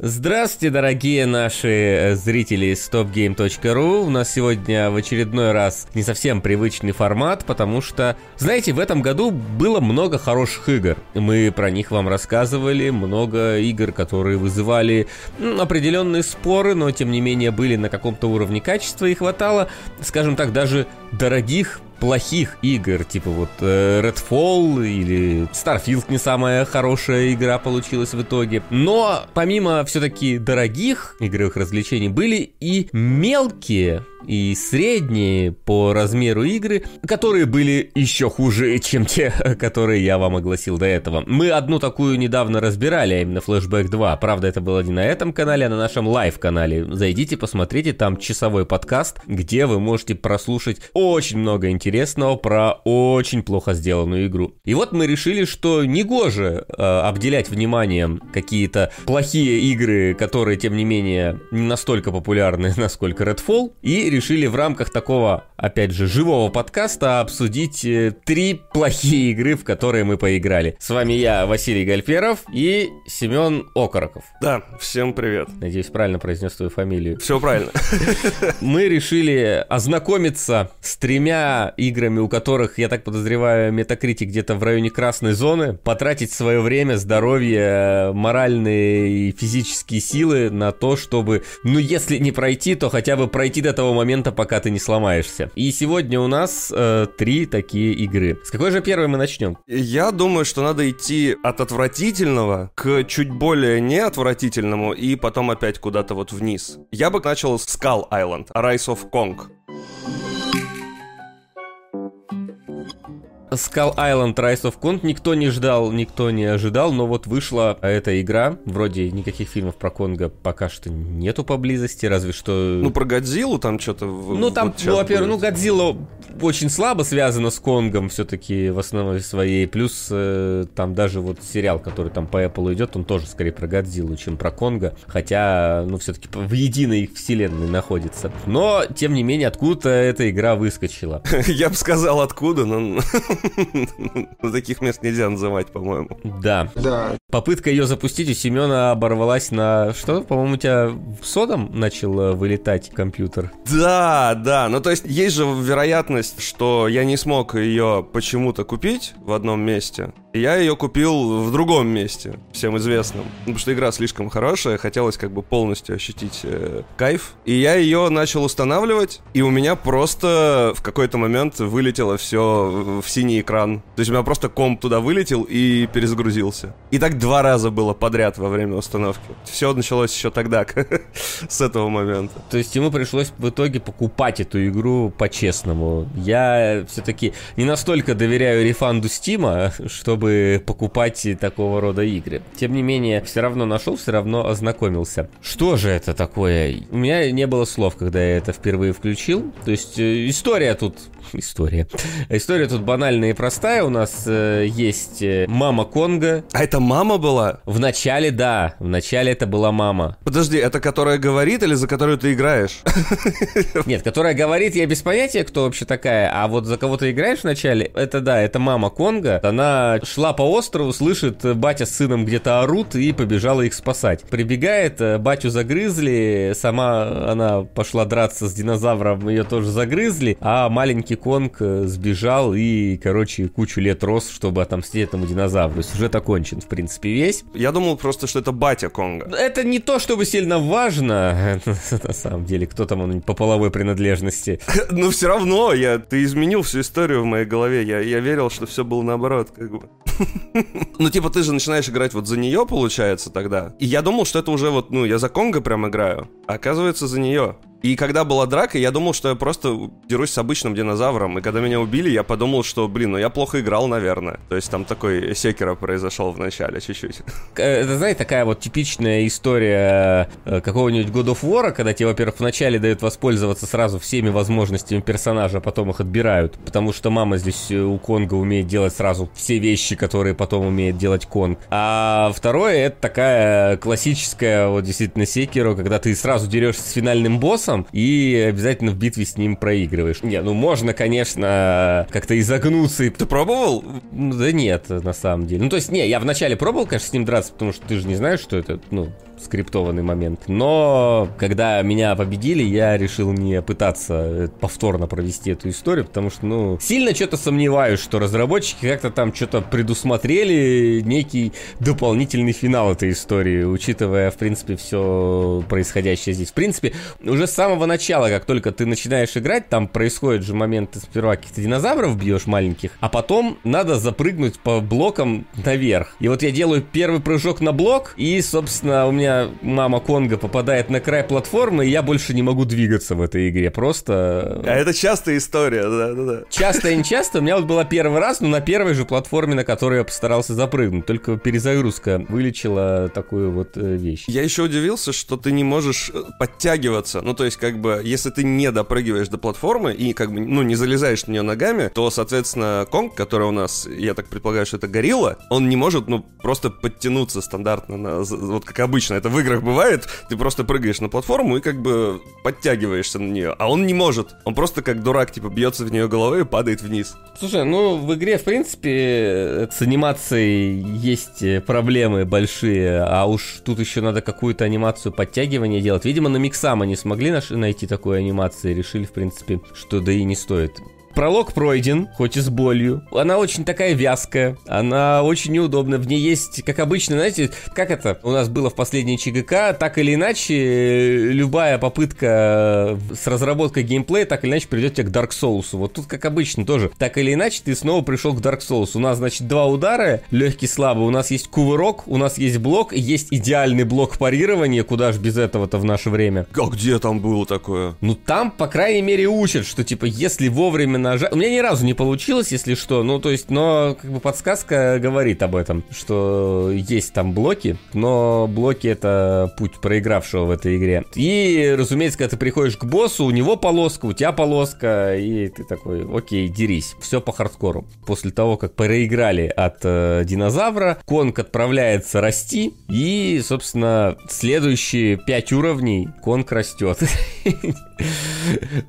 Здравствуйте, дорогие наши э, зрители из topgame.ru. У нас сегодня в очередной раз не совсем привычный формат, потому что, знаете, в этом году было много хороших игр. Мы про них вам рассказывали, много игр, которые вызывали ну, определенные споры, но тем не менее были на каком-то уровне качества и хватало, скажем так, даже дорогих плохих игр, типа вот э, Redfall или Starfield не самая хорошая игра получилась в итоге. Но помимо все-таки дорогих игровых развлечений были и мелкие и средние по размеру игры, которые были еще хуже, чем те, которые я вам огласил до этого. Мы одну такую недавно разбирали, а именно Flashback 2. Правда, это было не на этом канале, а на нашем лайв-канале. Зайдите, посмотрите, там часовой подкаст, где вы можете прослушать очень много интересного про очень плохо сделанную игру. И вот мы решили, что негоже э, обделять вниманием какие-то плохие игры, которые, тем не менее, не настолько популярны, насколько Redfall, и решили в рамках такого, опять же, живого подкаста обсудить э, три плохие игры, в которые мы поиграли. С вами я, Василий Гальперов и Семен Окороков. Да, всем привет. Надеюсь, правильно произнес твою фамилию. Все правильно. Мы решили ознакомиться с тремя играми, у которых, я так подозреваю, метакритик где-то в районе красной зоны, потратить свое время, здоровье, моральные и физические силы на то, чтобы, ну, если не пройти, то хотя бы пройти до того момента, пока ты не сломаешься. И сегодня у нас э, три такие игры. С какой же первой мы начнем? Я думаю, что надо идти от отвратительного к чуть более неотвратительному и потом опять куда-то вот вниз. Я бы начал с Skull Island, Rise of Kong. Skull Island Rise of Kong никто не ждал, никто не ожидал, но вот вышла эта игра. Вроде никаких фильмов про Конга пока что нету поблизости, разве что... Ну, про Годзиллу там что-то... Ну, там, вот ну, во-первых, ну, Годзилла очень слабо связана с Конгом все-таки в основной своей. Плюс э, там даже вот сериал, который там по Apple идет, он тоже скорее про Годзиллу, чем про Конга. Хотя, ну, все-таки в единой вселенной находится. Но, тем не менее, откуда-то эта игра выскочила. Я бы сказал, откуда, но... Таких мест нельзя называть, по-моему. Да. Да. Попытка ее запустить у Семена оборвалась на... Что, по-моему, у тебя содом начал э, вылетать компьютер? Да, да. Ну, то есть, есть же вероятность, что я не смог ее почему-то купить в одном месте. Я ее купил в другом месте, всем известном. Потому что игра слишком хорошая, хотелось как бы полностью ощутить э, кайф. И я ее начал устанавливать, и у меня просто в какой-то момент вылетело все в синий экран. То есть у меня просто комп туда вылетел и перезагрузился. И так два раза было подряд во время установки. Все началось еще тогда, с этого момента. То есть ему пришлось в итоге покупать эту игру по-честному. Я все-таки не настолько доверяю рефанду Стима, что чтобы покупать такого рода игры. Тем не менее, все равно нашел, все равно ознакомился. Что же это такое? У меня не было слов, когда я это впервые включил. То есть э, история тут история. История тут банальная и простая. У нас э, есть э, мама Конга. А это мама была? В начале, да. В начале это была мама. Подожди, это которая говорит или за которую ты играешь? Нет, которая говорит, я без понятия, кто вообще такая. А вот за кого ты играешь в начале, это да, это мама Конга. Она шла по острову, слышит, э, батя с сыном где-то орут и побежала их спасать. Прибегает, э, батю загрызли, сама она пошла драться с динозавром, ее тоже загрызли, а маленький Конг э, сбежал и, короче, кучу лет рос, чтобы отомстить этому динозавру. Сюжет окончен, в принципе, весь. Я думал просто, что это батя Конга. Это не то, чтобы сильно важно, на самом деле, кто там он по половой принадлежности. Но все равно, я, ты изменил всю историю в моей голове. Я, я верил, что все было наоборот, как бы. Ну, типа, ты же начинаешь играть вот за нее, получается, тогда. И я думал, что это уже вот, ну, я за Конга прям играю. А оказывается, за нее. И когда была драка, я думал, что я просто дерусь с обычным динозавром. И когда меня убили, я подумал, что, блин, ну я плохо играл, наверное. То есть там такой секера произошел в начале чуть-чуть. Э, это, знаете, такая вот типичная история э, какого-нибудь God of War, когда тебе, во-первых, вначале дают воспользоваться сразу всеми возможностями персонажа, а потом их отбирают. Потому что мама здесь э, у Конга умеет делать сразу все вещи, которые потом умеет делать Конг. А второе, это такая классическая, вот действительно, секера, когда ты сразу дерешься с финальным боссом, боссом и обязательно в битве с ним проигрываешь. Не, ну можно, конечно, как-то изогнуться. И... Ты пробовал? Ну, да нет, на самом деле. Ну, то есть, не, я вначале пробовал, конечно, с ним драться, потому что ты же не знаешь, что это, ну, скриптованный момент. Но когда меня победили, я решил не пытаться э, повторно провести эту историю, потому что, ну, сильно что-то сомневаюсь, что разработчики как-то там что-то предусмотрели некий дополнительный финал этой истории, учитывая, в принципе, все происходящее здесь. В принципе, уже с самого начала, как только ты начинаешь играть, там происходит же момент, ты сперва каких-то динозавров бьешь маленьких, а потом надо запрыгнуть по блокам наверх. И вот я делаю первый прыжок на блок, и, собственно, у меня мама Конга попадает на край платформы, и я больше не могу двигаться в этой игре. Просто... А это частая история, да-да-да. Часто и не часто. У меня вот была первый раз, но на первой же платформе, на которой я постарался запрыгнуть. Только перезагрузка вылечила такую вот э, вещь. Я еще удивился, что ты не можешь э, подтягиваться. Ну, то есть, как бы, если ты не допрыгиваешь до платформы и, как бы, ну, не залезаешь на нее ногами, то, соответственно, Конг, который у нас, я так предполагаю, что это горилла, он не может, ну, просто подтянуться стандартно, на, вот как обычно это в играх бывает, ты просто прыгаешь на платформу и как бы подтягиваешься на нее, а он не может. Он просто как дурак, типа, бьется в нее головой и падает вниз. Слушай, ну, в игре, в принципе, с анимацией есть проблемы большие, а уж тут еще надо какую-то анимацию подтягивания делать. Видимо, на Миксама не смогли найти такую анимацию и решили, в принципе, что да и не стоит Пролог пройден, хоть и с болью. Она очень такая вязкая, она очень неудобная. В ней есть, как обычно, знаете, как это у нас было в последней ЧГК, так или иначе, любая попытка с разработкой геймплея так или иначе придет тебе к Dark Souls. Вот тут, как обычно, тоже. Так или иначе, ты снова пришел к Dark Souls. У нас, значит, два удара, легкий, слабый. У нас есть кувырок, у нас есть блок, есть идеальный блок парирования. Куда ж без этого-то в наше время? А где там было такое? Ну, там, по крайней мере, учат, что, типа, если вовремя нажать... У меня ни разу не получилось, если что. Ну, то есть, но как бы подсказка говорит об этом, что есть там блоки, но блоки это путь проигравшего в этой игре. И, разумеется, когда ты приходишь к боссу, у него полоска, у тебя полоска, и ты такой, окей, дерись. Все по хардкору. После того, как проиграли от э, динозавра, Конг отправляется расти, и, собственно, следующие пять уровней Конг растет.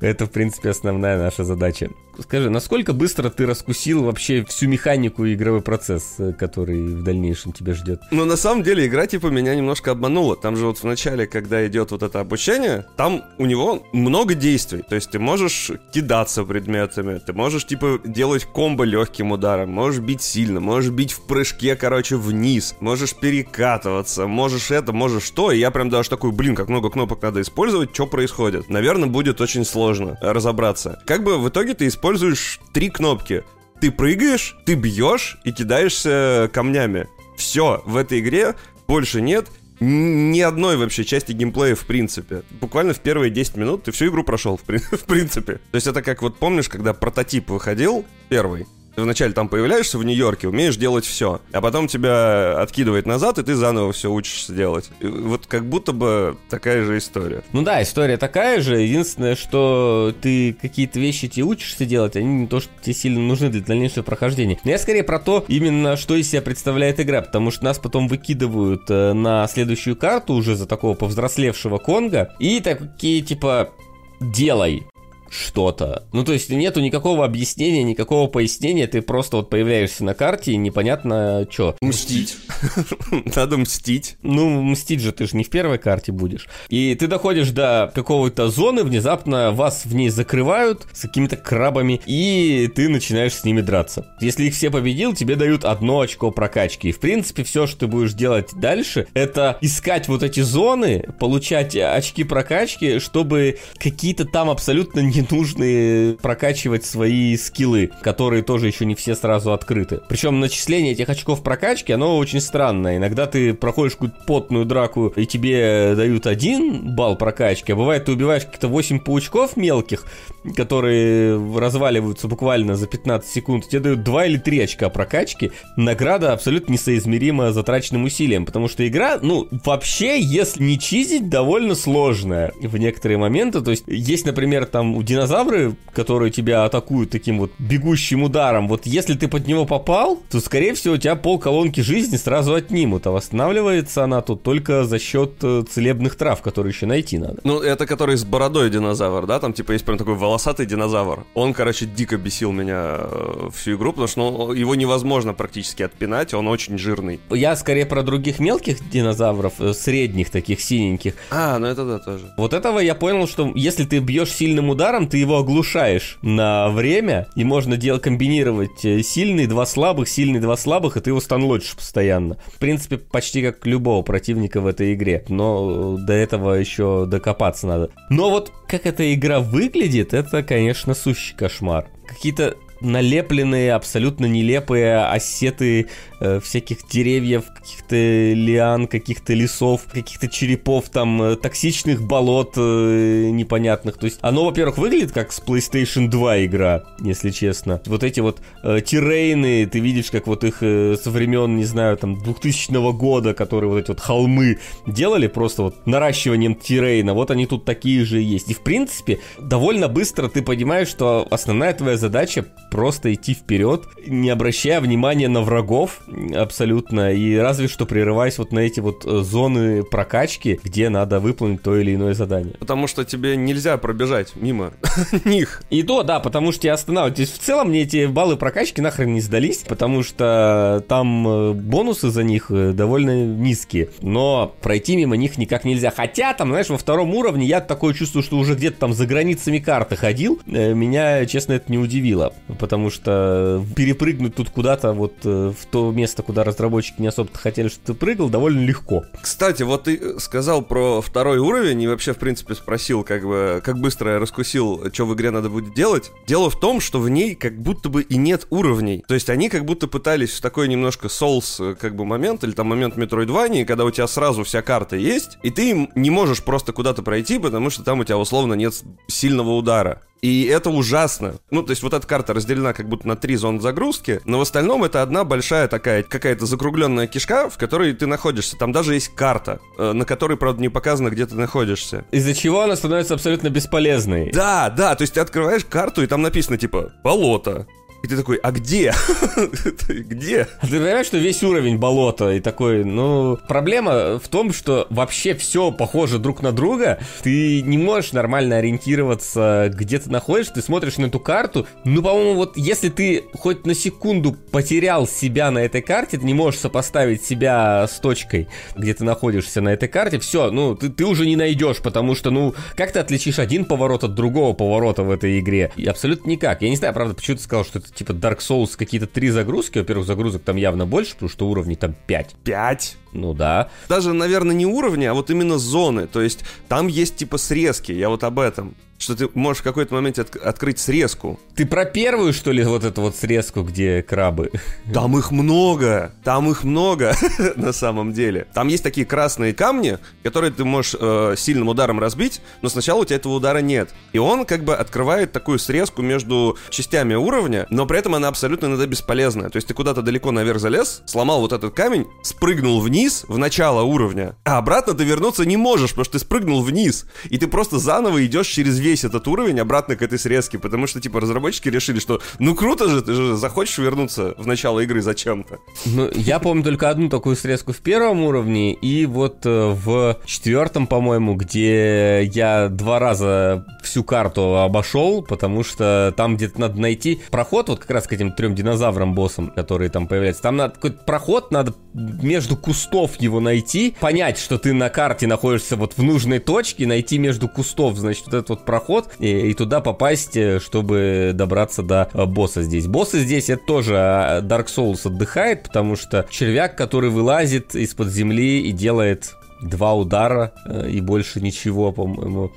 Это, в принципе, основная наша задача. Скажи, насколько быстро ты раскусил вообще всю механику и игровой процесс, э, который в дальнейшем тебя ждет? Ну, на самом деле, игра, типа, меня немножко обманула. Там же вот в начале, когда идет вот это обучение, там у него много действий. То есть ты можешь кидаться предметами, ты можешь, типа, делать комбо легким ударом, можешь бить сильно, можешь бить в прыжке, короче, вниз, можешь перекатываться, можешь это, можешь что. И я прям даже такой, блин, как много кнопок надо использовать, что происходит. Наверное, будет очень сложно разобраться. Как бы в итоге ты используешь три кнопки. Ты прыгаешь, ты бьешь и кидаешься камнями. Все, в этой игре больше нет ни одной вообще части геймплея в принципе. Буквально в первые 10 минут ты всю игру прошел, в, в принципе. То есть это как вот помнишь, когда прототип выходил, первый, вначале там появляешься в Нью-Йорке, умеешь делать все, а потом тебя откидывает назад, и ты заново все учишься делать. И вот как будто бы такая же история. Ну да, история такая же. Единственное, что ты какие-то вещи тебе учишься делать, они не то, что тебе сильно нужны для дальнейшего прохождения. Но я скорее про то, именно что из себя представляет игра, потому что нас потом выкидывают э, на следующую карту уже за такого повзрослевшего Конга, и такие типа делай что-то. Ну, то есть нету никакого объяснения, никакого пояснения, ты просто вот появляешься на карте и непонятно что. Мстить. Надо мстить. Ну, мстить же ты же не в первой карте будешь. И ты доходишь до какого-то зоны, внезапно вас в ней закрывают с какими-то крабами, и ты начинаешь с ними драться. Если их все победил, тебе дают одно очко прокачки. И, в принципе, все, что ты будешь делать дальше, это искать вот эти зоны, получать очки прокачки, чтобы какие-то там абсолютно не нужно прокачивать свои скиллы, которые тоже еще не все сразу открыты. Причем начисление этих очков прокачки, оно очень странное. Иногда ты проходишь какую-то потную драку, и тебе дают один балл прокачки, а бывает ты убиваешь каких-то 8 паучков мелких, которые разваливаются буквально за 15 секунд, тебе дают 2 или 3 очка прокачки. Награда абсолютно несоизмерима затраченным усилием, потому что игра, ну, вообще, если не чизить, довольно сложная в некоторые моменты. То есть, есть, например, там у динозавры, которые тебя атакуют таким вот бегущим ударом, вот если ты под него попал, то, скорее всего, у тебя пол колонки жизни сразу отнимут, а восстанавливается она тут только за счет э, целебных трав, которые еще найти надо. Ну, это который с бородой динозавр, да? Там, типа, есть прям такой волосатый динозавр. Он, короче, дико бесил меня э, всю игру, потому что ну, его невозможно практически отпинать, он очень жирный. Я скорее про других мелких динозавров, э, средних таких синеньких. А, ну это да, тоже. Вот этого я понял, что если ты бьешь сильным ударом, ты его оглушаешь на время, и можно делать комбинировать э, сильный, два слабых, сильный, два слабых, и ты его станлочишь постоянно. В принципе, почти как любого противника в этой игре, но до этого еще докопаться надо. Но вот как эта игра выглядит, это, конечно, сущий кошмар. Какие-то налепленные, абсолютно нелепые осеты э, всяких деревьев, каких-то лиан, каких-то лесов, каких-то черепов, там, э, токсичных болот э, непонятных. То есть оно, во-первых, выглядит как с PlayStation 2 игра, если честно. Вот эти вот э, террейны, ты видишь, как вот их э, со времен, не знаю, там, 2000 года, которые вот эти вот холмы делали просто вот наращиванием террейна, вот они тут такие же есть. И, в принципе, довольно быстро ты понимаешь, что основная твоя задача просто идти вперед, не обращая внимания на врагов абсолютно, и разве что прерываясь вот на эти вот э, зоны прокачки, где надо выполнить то или иное задание. Потому что тебе нельзя пробежать мимо них. И то, да, потому что тебя останавливают. То есть в целом мне эти баллы прокачки нахрен не сдались, потому что там э, бонусы за них э, довольно низкие, но пройти мимо них никак нельзя. Хотя там, знаешь, во втором уровне я такое чувство, что уже где-то там за границами карты ходил, меня, честно, это не удивило потому что перепрыгнуть тут куда-то вот э, в то место, куда разработчики не особо хотели, чтобы ты прыгал, довольно легко. Кстати, вот ты сказал про второй уровень и вообще, в принципе, спросил, как бы, как быстро я раскусил, что в игре надо будет делать. Дело в том, что в ней как будто бы и нет уровней. То есть они как будто пытались в такой немножко Souls как бы момент, или там момент Metroidvania, когда у тебя сразу вся карта есть, и ты не можешь просто куда-то пройти, потому что там у тебя условно нет сильного удара. И это ужасно. Ну, то есть вот эта карта разделена как будто на три зоны загрузки, но в остальном это одна большая такая какая-то закругленная кишка, в которой ты находишься. Там даже есть карта, э, на которой, правда, не показано, где ты находишься. Из-за чего она становится абсолютно бесполезной. Да, да, то есть ты открываешь карту, и там написано типа «болото», и ты такой, а где? где? А ты понимаешь, что весь уровень болота и такой, ну... Проблема в том, что вообще все похоже друг на друга. Ты не можешь нормально ориентироваться, где ты находишься. Ты смотришь на эту карту. Ну, по-моему, вот если ты хоть на секунду потерял себя на этой карте, ты не можешь сопоставить себя с точкой, где ты находишься на этой карте, все, ну, ты, ты уже не найдешь, потому что, ну, как ты отличишь один поворот от другого поворота в этой игре? И абсолютно никак. Я не знаю, правда, почему ты сказал, что это типа Dark Souls какие-то три загрузки. Во-первых, загрузок там явно больше, потому что уровней там пять. Пять? Ну да. Даже, наверное, не уровни, а вот именно зоны. То есть там есть типа срезки, я вот об этом что ты можешь в какой-то момент от- открыть срезку. Ты про первую, что ли, вот эту вот срезку, где крабы? Там их много, там их много на самом деле. Там есть такие красные камни, которые ты можешь э, сильным ударом разбить, но сначала у тебя этого удара нет. И он как бы открывает такую срезку между частями уровня, но при этом она абсолютно иногда бесполезная. То есть ты куда-то далеко наверх залез, сломал вот этот камень, спрыгнул вниз в начало уровня, а обратно ты вернуться не можешь, потому что ты спрыгнул вниз, и ты просто заново идешь через весь весь этот уровень обратно к этой срезке, потому что, типа, разработчики решили, что ну круто же, ты же захочешь вернуться в начало игры зачем-то. Ну, я помню только одну такую срезку в первом уровне, и вот э, в четвертом, по-моему, где я два раза всю карту обошел, потому что там где-то надо найти проход вот как раз к этим трем динозаврам-боссам, которые там появляются. Там надо какой-то проход, надо между кустов его найти, понять, что ты на карте находишься вот в нужной точке, найти между кустов, значит, вот этот вот проход проход и, и туда попасть, э, чтобы добраться до э, босса здесь. Боссы здесь это тоже а, Dark Souls отдыхает, потому что червяк, который вылазит из-под земли и делает два удара э, и больше ничего, по-моему.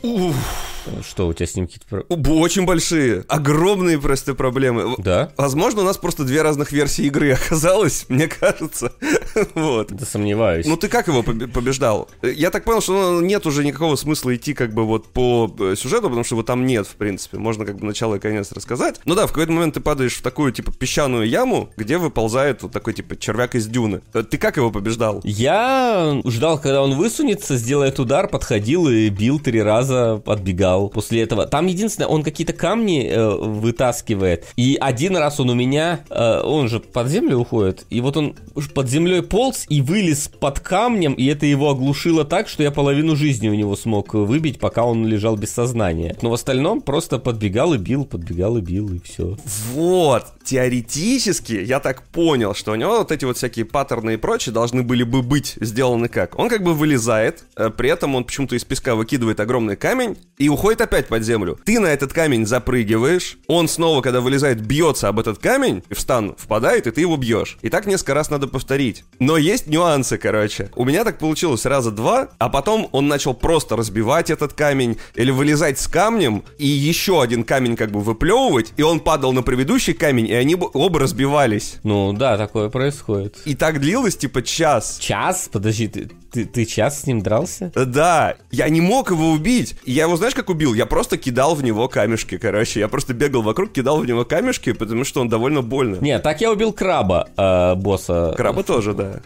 Что, у тебя с ним какие-то... Очень большие, огромные просто проблемы. Да? Возможно, у нас просто две разных версии игры оказалось, мне кажется. вот. Да сомневаюсь. Ну ты как его побеждал? Я так понял, что нет уже никакого смысла идти как бы вот по э, сюжету, потому что его там нет, в принципе. Можно как бы начало и конец рассказать. Ну да, в какой-то момент ты падаешь в такую, типа, песчаную яму, где выползает вот такой, типа, червяк из дюны. Э, ты как его побеждал? Я ждал, когда он высунется, сделает удар, подходил и бил три раза, отбегал убегал после этого. Там единственное, он какие-то камни э, вытаскивает. И один раз он у меня, э, он же под землю уходит, и вот он под землей полз и вылез под камнем, и это его оглушило так, что я половину жизни у него смог выбить, пока он лежал без сознания. Но в остальном просто подбегал и бил, подбегал и бил, и все. Вот, теоретически я так понял, что у него вот эти вот всякие паттерны и прочее должны были бы быть сделаны как? Он как бы вылезает, э, при этом он почему-то из песка выкидывает огромный камень и уходит опять под землю. Ты на этот камень запрыгиваешь, он снова, когда вылезает, бьется об этот камень, в стан впадает, и ты его бьешь. И так несколько раз надо повторить. Но есть нюансы, короче. У меня так получилось раза два, а потом он начал просто разбивать этот камень или вылезать с камнем и еще один камень как бы выплевывать, и он падал на предыдущий камень, и они оба разбивались. Ну да, такое происходит. И так длилось типа час. Час? Подожди, ты, ты, ты час с ним дрался? Да, я не мог его убить. Я его знаешь как убил? Я просто кидал в него камешки, короче. Я просто бегал вокруг, кидал в него камешки, потому что он довольно больно. Не, так я убил краба, э, босса. Краба тоже, да.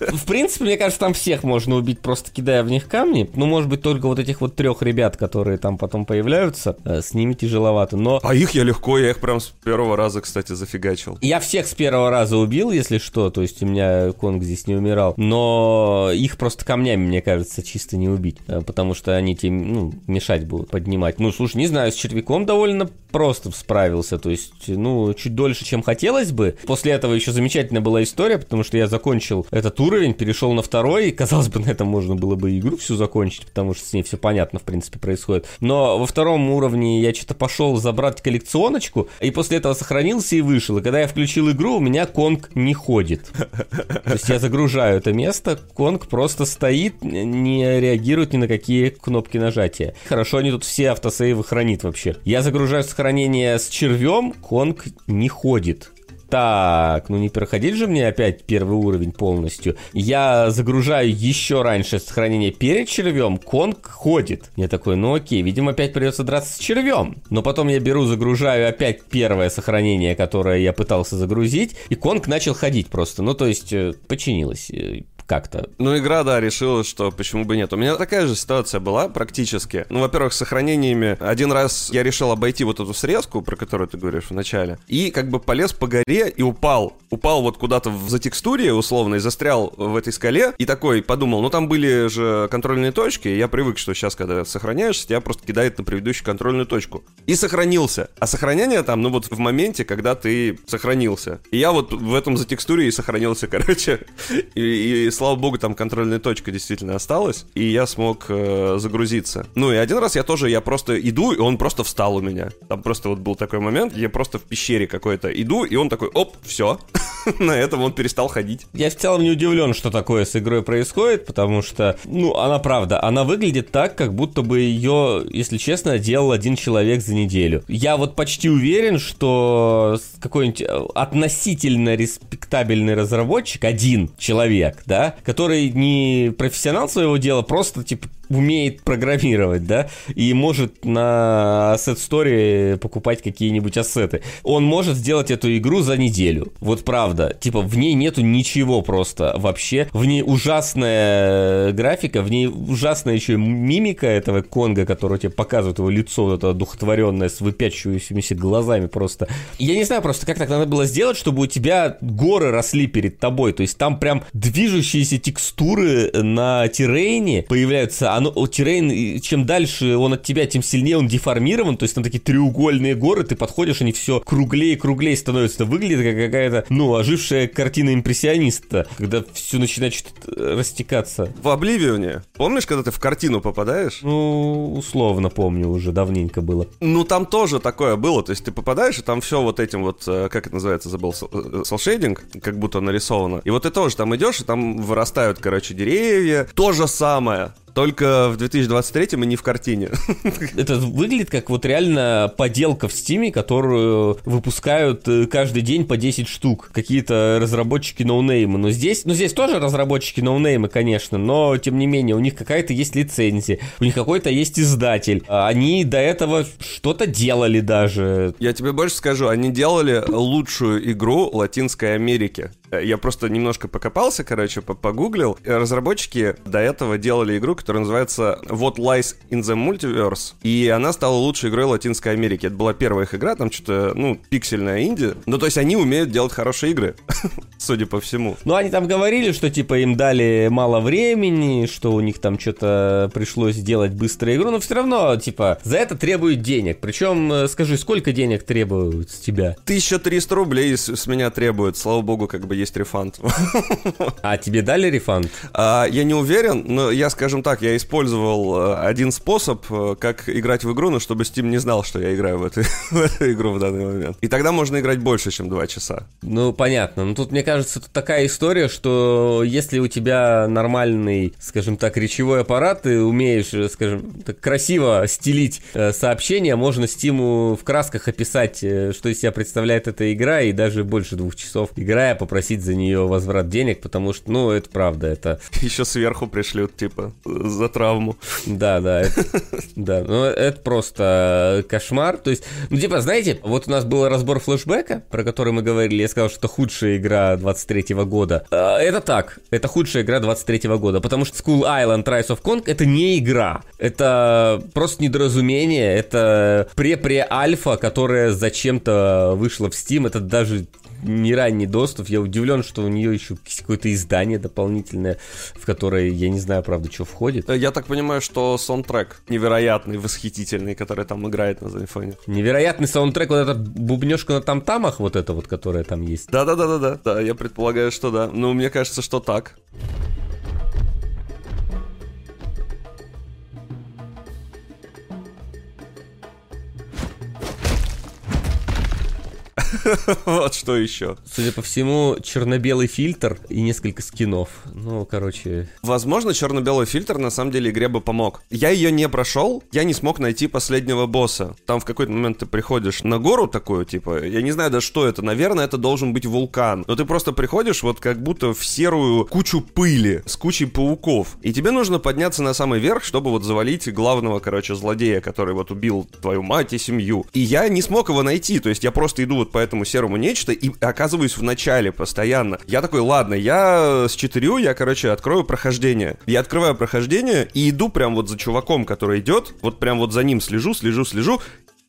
В принципе, мне кажется, там всех можно убить, просто кидая в них камни. Ну, может быть, только вот этих вот трех ребят, которые там потом появляются, э, с ними тяжеловато, но... А их я легко, я их прям с первого раза, кстати, зафигачил. Я всех с первого раза убил, если что, то есть у меня Конг здесь не умирал, но их просто камнями, мне кажется, чисто не убить, э, потому что они тебе, ну, мешать будут поднимать. Ну, слушай, не знаю, с червяком довольно просто справился, то есть, ну, чуть дольше, чем хотелось бы. После этого еще замечательная была история, потому что я закончил этот уровень, перешел на второй, и, казалось бы, на этом можно было бы игру всю закончить, потому что с ней все понятно, в принципе, происходит. Но во втором уровне я что-то пошел забрать коллекционочку, и после этого сохранился и вышел. И когда я включил игру, у меня Конг не ходит. То есть я загружаю это место, Конг просто стоит, не реагирует ни на какие кнопки нажатия. Хорошо, они тут все автосейвы хранит вообще. Я загружаю сохранение с червем, Конг не ходит. Так, ну не проходить же мне опять первый уровень полностью. Я загружаю еще раньше сохранение перед червем, Конг ходит. Я такой, ну окей, видимо опять придется драться с червем. Но потом я беру, загружаю опять первое сохранение, которое я пытался загрузить, и Конг начал ходить просто. Ну то есть э, починилось э, как-то. Ну, игра, да, решила, что почему бы нет. У меня такая же ситуация была практически. Ну, во-первых, с сохранениями. Один раз я решил обойти вот эту срезку, про которую ты говоришь в начале, и как бы полез по горе и упал. Упал вот куда-то в затекстуре, условно, и застрял в этой скале, и такой подумал, ну, там были же контрольные точки, я привык, что сейчас, когда сохраняешься, тебя просто кидает на предыдущую контрольную точку. И сохранился. А сохранение там, ну, вот в моменте, когда ты сохранился. И я вот в этом затекстуре и сохранился, короче. И, и слава богу, там контрольная точка действительно осталась, и я смог э, загрузиться. Ну и один раз я тоже, я просто иду, и он просто встал у меня. Там просто вот был такой момент, я просто в пещере какой-то иду, и он такой, оп, все. На этом он перестал ходить. Я в целом не удивлен, что такое с игрой происходит, потому что, ну, она правда, она выглядит так, как будто бы ее, если честно, делал один человек за неделю. Я вот почти уверен, что какой-нибудь э, относительно респектабельный разработчик, один человек, да, который не профессионал своего дела, просто типа умеет программировать, да, и может на Asset Story покупать какие-нибудь ассеты. Он может сделать эту игру за неделю. Вот правда. Типа, в ней нету ничего просто вообще. В ней ужасная графика, в ней ужасная еще мимика этого Конга, который тебе показывает его лицо, вот это духотворенное, с выпячивающимися глазами просто. Я не знаю просто, как так надо было сделать, чтобы у тебя горы росли перед тобой. То есть там прям движущиеся текстуры на террейне появляются оно, террейн, чем дальше он от тебя, тем сильнее он деформирован, то есть там такие треугольные горы, ты подходишь, они все круглее и круглее становятся. Выглядит как какая-то, ну, ожившая картина импрессиониста, когда все начинает растекаться. В Обливионе, помнишь, когда ты в картину попадаешь? Ну, условно помню, уже давненько было. Ну, там тоже такое было, то есть ты попадаешь, и там все вот этим вот, э, как это называется, забыл, селшейдинг, э, как будто нарисовано. И вот ты тоже там идешь, и там вырастают, короче, деревья. То же самое. Только в 2023 и не в картине. Это выглядит как вот реально поделка в Стиме, которую выпускают э, каждый день по 10 штук. Какие-то разработчики ноунеймы. Но здесь, ну здесь тоже разработчики ноунеймы, конечно, но тем не менее у них какая-то есть лицензия, у них какой-то есть издатель. А они до этого что-то делали даже. Я тебе больше скажу, они делали лучшую игру Латинской Америки. Я просто немножко покопался, короче, погуглил. Разработчики до этого делали игру, которая называется What Lies in the Multiverse, и она стала лучшей игрой Латинской Америки. Это была первая их игра, там что-то, ну, пиксельная инди. Ну, то есть они умеют делать хорошие игры, судя по всему. Ну, они там говорили, что, типа, им дали мало времени, что у них там что-то пришлось сделать быструю игру, но все равно, типа, за это требуют денег. Причем, э, скажи, сколько денег требуют с тебя? 1300 рублей с, с меня требуют. Слава богу, как бы есть рефанд. А тебе дали рефанд? А, я не уверен, но я, скажем так, я использовал э, один способ, э, как играть в игру, но чтобы Steam не знал, что я играю в эту, в эту игру в данный момент. И тогда можно играть больше, чем 2 часа. Ну, понятно. Но тут, мне кажется, тут такая история, что если у тебя нормальный, скажем так, речевой аппарат, ты умеешь, э, скажем так, красиво стилить э, сообщения, можно Стиму в красках описать, э, что из себя представляет эта игра, и даже больше двух часов играя, попросить за нее возврат денег, потому что, ну, это правда, это... Еще сверху пришлют, типа, за травму. Да, да, это, да, ну, это просто кошмар. То есть, ну, типа, знаете, вот у нас был разбор флешбека, про который мы говорили, я сказал, что это худшая игра 23 года. Э, Это так, это худшая игра 23 года, потому что School Island Rise of Kong это не игра, это просто недоразумение, это пре-пре-альфа, которая зачем-то вышла в Steam, это даже не ранний доступ. Я удивлен, что у нее еще какое-то издание дополнительное, в которое я не знаю, правда, что входит. Э, Я так понимаю, что саундтрек невероятный, восхитительный, который там играет на Зайфоне. Невероятный саундтрек, вот эта бубнежка на там-тамах, вот эта вот, которая там есть. Да-да-да-да-да, да, я предполагаю, что да. Ну, мне кажется, что так. Вот что еще. Судя по всему, черно-белый фильтр и несколько скинов. Ну, короче... Возможно, черно-белый фильтр на самом деле игре бы помог. Я ее не прошел, я не смог найти последнего босса. Там в какой-то момент ты приходишь на гору такую, типа, я не знаю даже что это, наверное, это должен быть вулкан. Но ты просто приходишь вот как будто в серую кучу пыли с кучей пауков. И тебе нужно подняться на самый верх, чтобы вот завалить главного, короче, злодея, который вот убил твою мать и семью. И я не смог его найти, то есть я просто иду вот по этому серому нечто и оказываюсь в начале постоянно. Я такой, ладно, я с четырью, я, короче, открою прохождение. Я открываю прохождение и иду прям вот за чуваком, который идет, вот прям вот за ним слежу, слежу, слежу,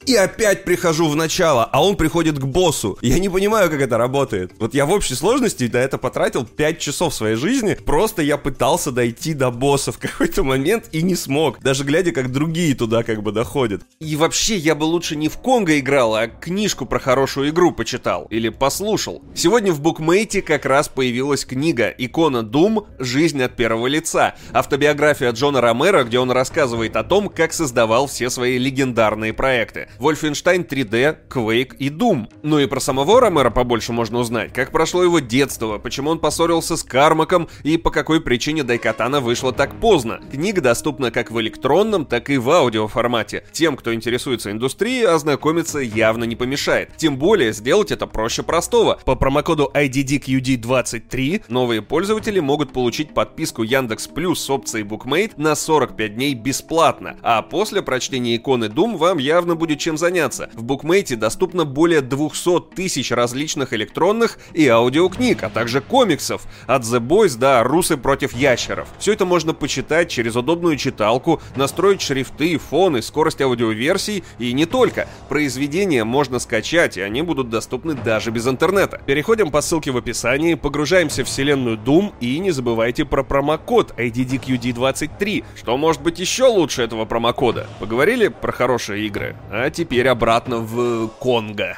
и опять прихожу в начало, а он приходит к боссу. Я не понимаю, как это работает. Вот я в общей сложности на это потратил 5 часов своей жизни. Просто я пытался дойти до босса в какой-то момент и не смог. Даже глядя, как другие туда как бы доходят. И вообще, я бы лучше не в Конго играл, а книжку про хорошую игру почитал. Или послушал. Сегодня в букмейте как раз появилась книга «Икона Doom. Жизнь от первого лица». Автобиография Джона Ромеро, где он рассказывает о том, как создавал все свои легендарные проекты. Wolfenstein 3D, Quake и Doom. Ну и про самого Ромеро побольше можно узнать, как прошло его детство, почему он поссорился с Кармаком и по какой причине Дайкатана вышла так поздно. Книга доступна как в электронном, так и в аудиоформате. Тем, кто интересуется индустрией, ознакомиться явно не помешает. Тем более, сделать это проще простого. По промокоду IDDQD23 новые пользователи могут получить подписку Яндекс Плюс с опцией Bookmate на 45 дней бесплатно. А после прочтения иконы Doom вам явно будет чем заняться. В Bookmate доступно более 200 тысяч различных электронных и аудиокниг, а также комиксов. От The Boys до Русы против ящеров. Все это можно почитать через удобную читалку, настроить шрифты, фоны, скорость аудиоверсий и не только. Произведения можно скачать, и они будут доступны даже без интернета. Переходим по ссылке в описании, погружаемся в вселенную Doom и не забывайте про промокод IDDQD23. Что может быть еще лучше этого промокода? Поговорили про хорошие игры? А теперь обратно в Конго.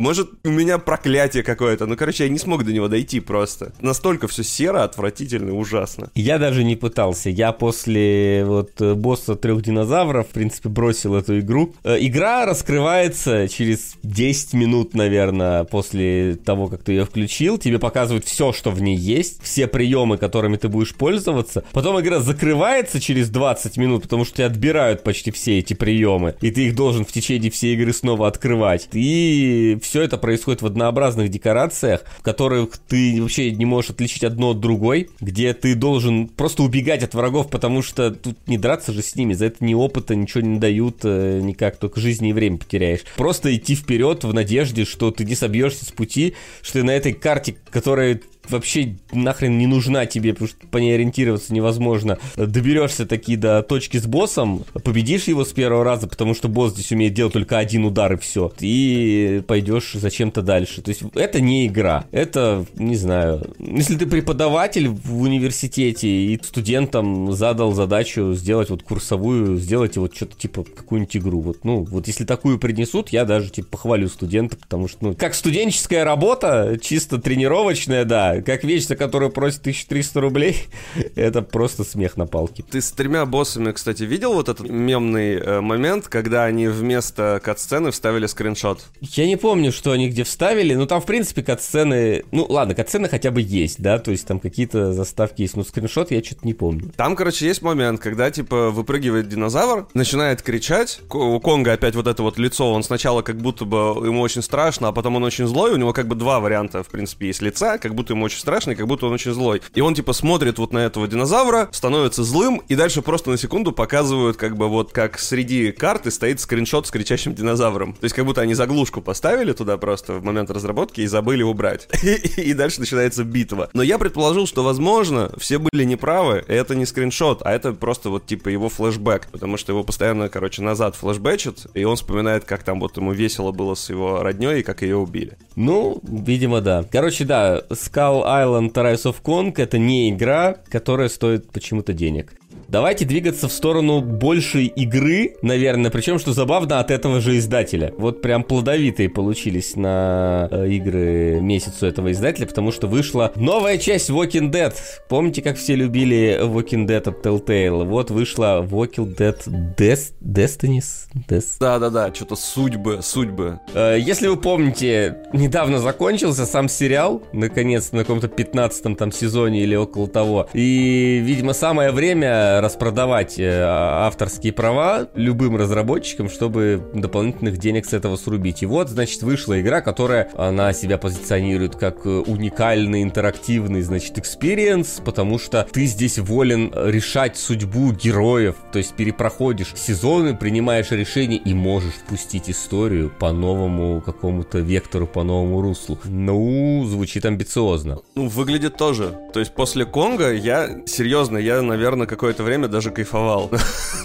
Может, у меня проклятие какое-то. Ну, короче, я не смог до него дойти просто. Настолько все серо, отвратительно, ужасно. Я даже не пытался. Я после вот э, босса трех динозавров, в принципе, бросил эту игру. Э, Игра раскрывается через 10 минут, наверное, после того, как ты ее включил. Тебе показывают все, что в ней есть, все приемы, которыми ты будешь пользоваться. Потом игра закрывается через 20 минут, потому что тебе отбирают почти все эти приемы. И ты их должен в течение всей игры снова открывать. И это происходит в однообразных декорациях, в которых ты вообще не можешь отличить одно от другой, где ты должен просто убегать от врагов, потому что тут не драться же с ними, за это ни опыта, ничего не дают э, никак, только жизни и время потеряешь. Просто идти вперед в надежде, что ты не собьешься с пути, что ты на этой карте, которая вообще нахрен не нужна тебе, потому что по ней ориентироваться невозможно. Доберешься таки до точки с боссом, победишь его с первого раза, потому что босс здесь умеет делать только один удар и все. И пойдешь зачем-то дальше. То есть это не игра. Это, не знаю, если ты преподаватель в университете и студентам задал задачу сделать вот курсовую, сделать вот что-то типа какую-нибудь игру. Вот, ну, вот если такую принесут, я даже типа похвалю студента, потому что, ну, как студенческая работа, чисто тренировочная, да, как вещь, за которую просят 1300 рублей, это просто смех на палке. Ты с тремя боссами, кстати, видел вот этот мемный э, момент, когда они вместо кат-сцены вставили скриншот? Я не помню, что они где вставили, но там, в принципе, кат-сцены... Ну, ладно, кат-сцены хотя бы есть, да, то есть там какие-то заставки есть, но скриншот я что-то не помню. Там, короче, есть момент, когда, типа, выпрыгивает динозавр, начинает кричать, у Конга опять вот это вот лицо, он сначала как будто бы ему очень страшно, а потом он очень злой, у него как бы два варианта, в принципе, есть лица, как будто ему очень страшно, и как будто он очень злой. И он, типа, смотрит вот на этого динозавра, становится злым, и дальше просто на секунду показывают, как бы вот как среди карты стоит скриншот с кричащим динозавром. То есть как будто они заглушку поставили туда просто в момент разработки и забыли убрать. И дальше начинается битва. Но я предположил, что, возможно, все были неправы, это не скриншот, а это просто вот типа его флешбэк, потому что его постоянно, короче, назад флешбэчит, и он вспоминает, как там вот ему весело было с его родней и как ее убили. Ну, видимо, да. Короче, да, Skull Island Rise of Kong это не игра, которая стоит почему-то денег. Давайте двигаться в сторону большей игры, наверное, причем, что забавно, от этого же издателя. Вот прям плодовитые получились на э, игры месяцу этого издателя, потому что вышла новая часть Walking Dead. Помните, как все любили Walking Dead от Telltale? Вот вышла Walking Dead Des- Destinies? Des... Да-да-да, что-то судьбы, судьбы. Э, если вы помните, недавно закончился сам сериал, наконец, на каком-то 15 там сезоне или около того. И, видимо, самое время распродавать э, авторские права любым разработчикам, чтобы дополнительных денег с этого срубить. И вот, значит, вышла игра, которая, она себя позиционирует как э, уникальный, интерактивный, значит, experience, потому что ты здесь волен решать судьбу героев, то есть перепроходишь сезоны, принимаешь решения и можешь пустить историю по новому какому-то вектору, по новому руслу. Ну, звучит амбициозно. Ну, выглядит тоже. То есть после Конга я, серьезно, я, наверное, какое-то время время даже кайфовал.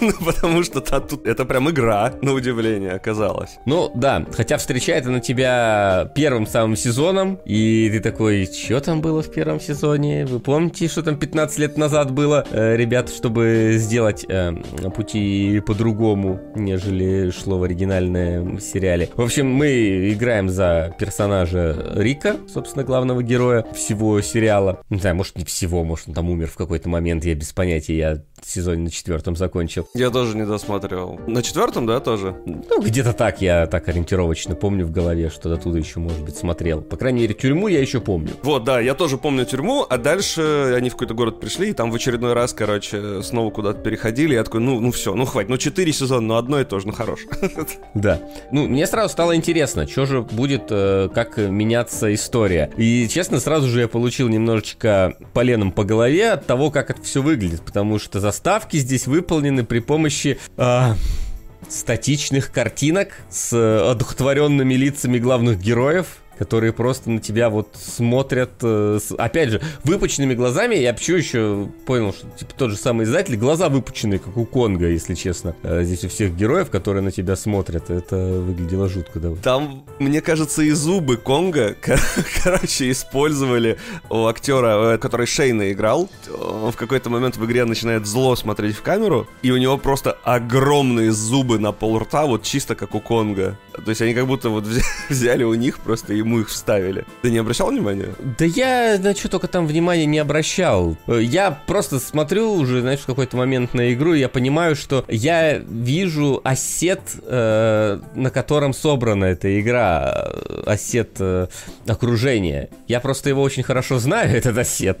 ну, потому что тут это прям игра, на удивление, оказалось. Ну, да, хотя встречает она тебя первым самым сезоном, и ты такой, что там было в первом сезоне? Вы помните, что там 15 лет назад было, э, ребят, чтобы сделать э, пути по-другому, нежели шло в оригинальном сериале? В общем, мы играем за персонажа Рика, собственно, главного героя всего сериала. Не знаю, может, не всего, может, он там умер в какой-то момент, я без понятия, я сезоне на четвертом закончил. Я тоже не досмотрел. На четвертом, да, тоже? Ну, где-то так, я так ориентировочно помню в голове, что до туда еще, может быть, смотрел. По крайней мере, тюрьму я еще помню. Вот, да, я тоже помню тюрьму, а дальше они в какой-то город пришли, и там в очередной раз, короче, снова куда-то переходили, я такой, ну, ну все, ну хватит, ну четыре сезона, но одно и то же, ну хорош. Да. Ну, мне сразу стало интересно, что же будет, э, как меняться история. И, честно, сразу же я получил немножечко поленом по голове от того, как это все выглядит, потому что заставки здесь выполнены при помощи... Э, статичных картинок с одухотворенными лицами главных героев, которые просто на тебя вот смотрят, э, с, опять же, выпученными глазами. Я почему еще понял, что типа тот же самый издатель, глаза выпученные, как у Конга, если честно. Э, здесь у всех героев, которые на тебя смотрят, это выглядело жутко. Да. Там, мне кажется, и зубы Конга, короче, использовали у актера, э, который Шейна играл. Он в какой-то момент в игре начинает зло смотреть в камеру, и у него просто огромные зубы на пол рта, вот чисто как у Конга. То есть они как будто вот взяли у них просто и ему их вставили. Ты не обращал внимания? Да я на только там внимания не обращал. Я просто смотрю уже, знаешь, в какой-то момент на игру, и я понимаю, что я вижу ассет, э, на котором собрана эта игра, э, ассет э, окружения. Я просто его очень хорошо знаю, этот ассет.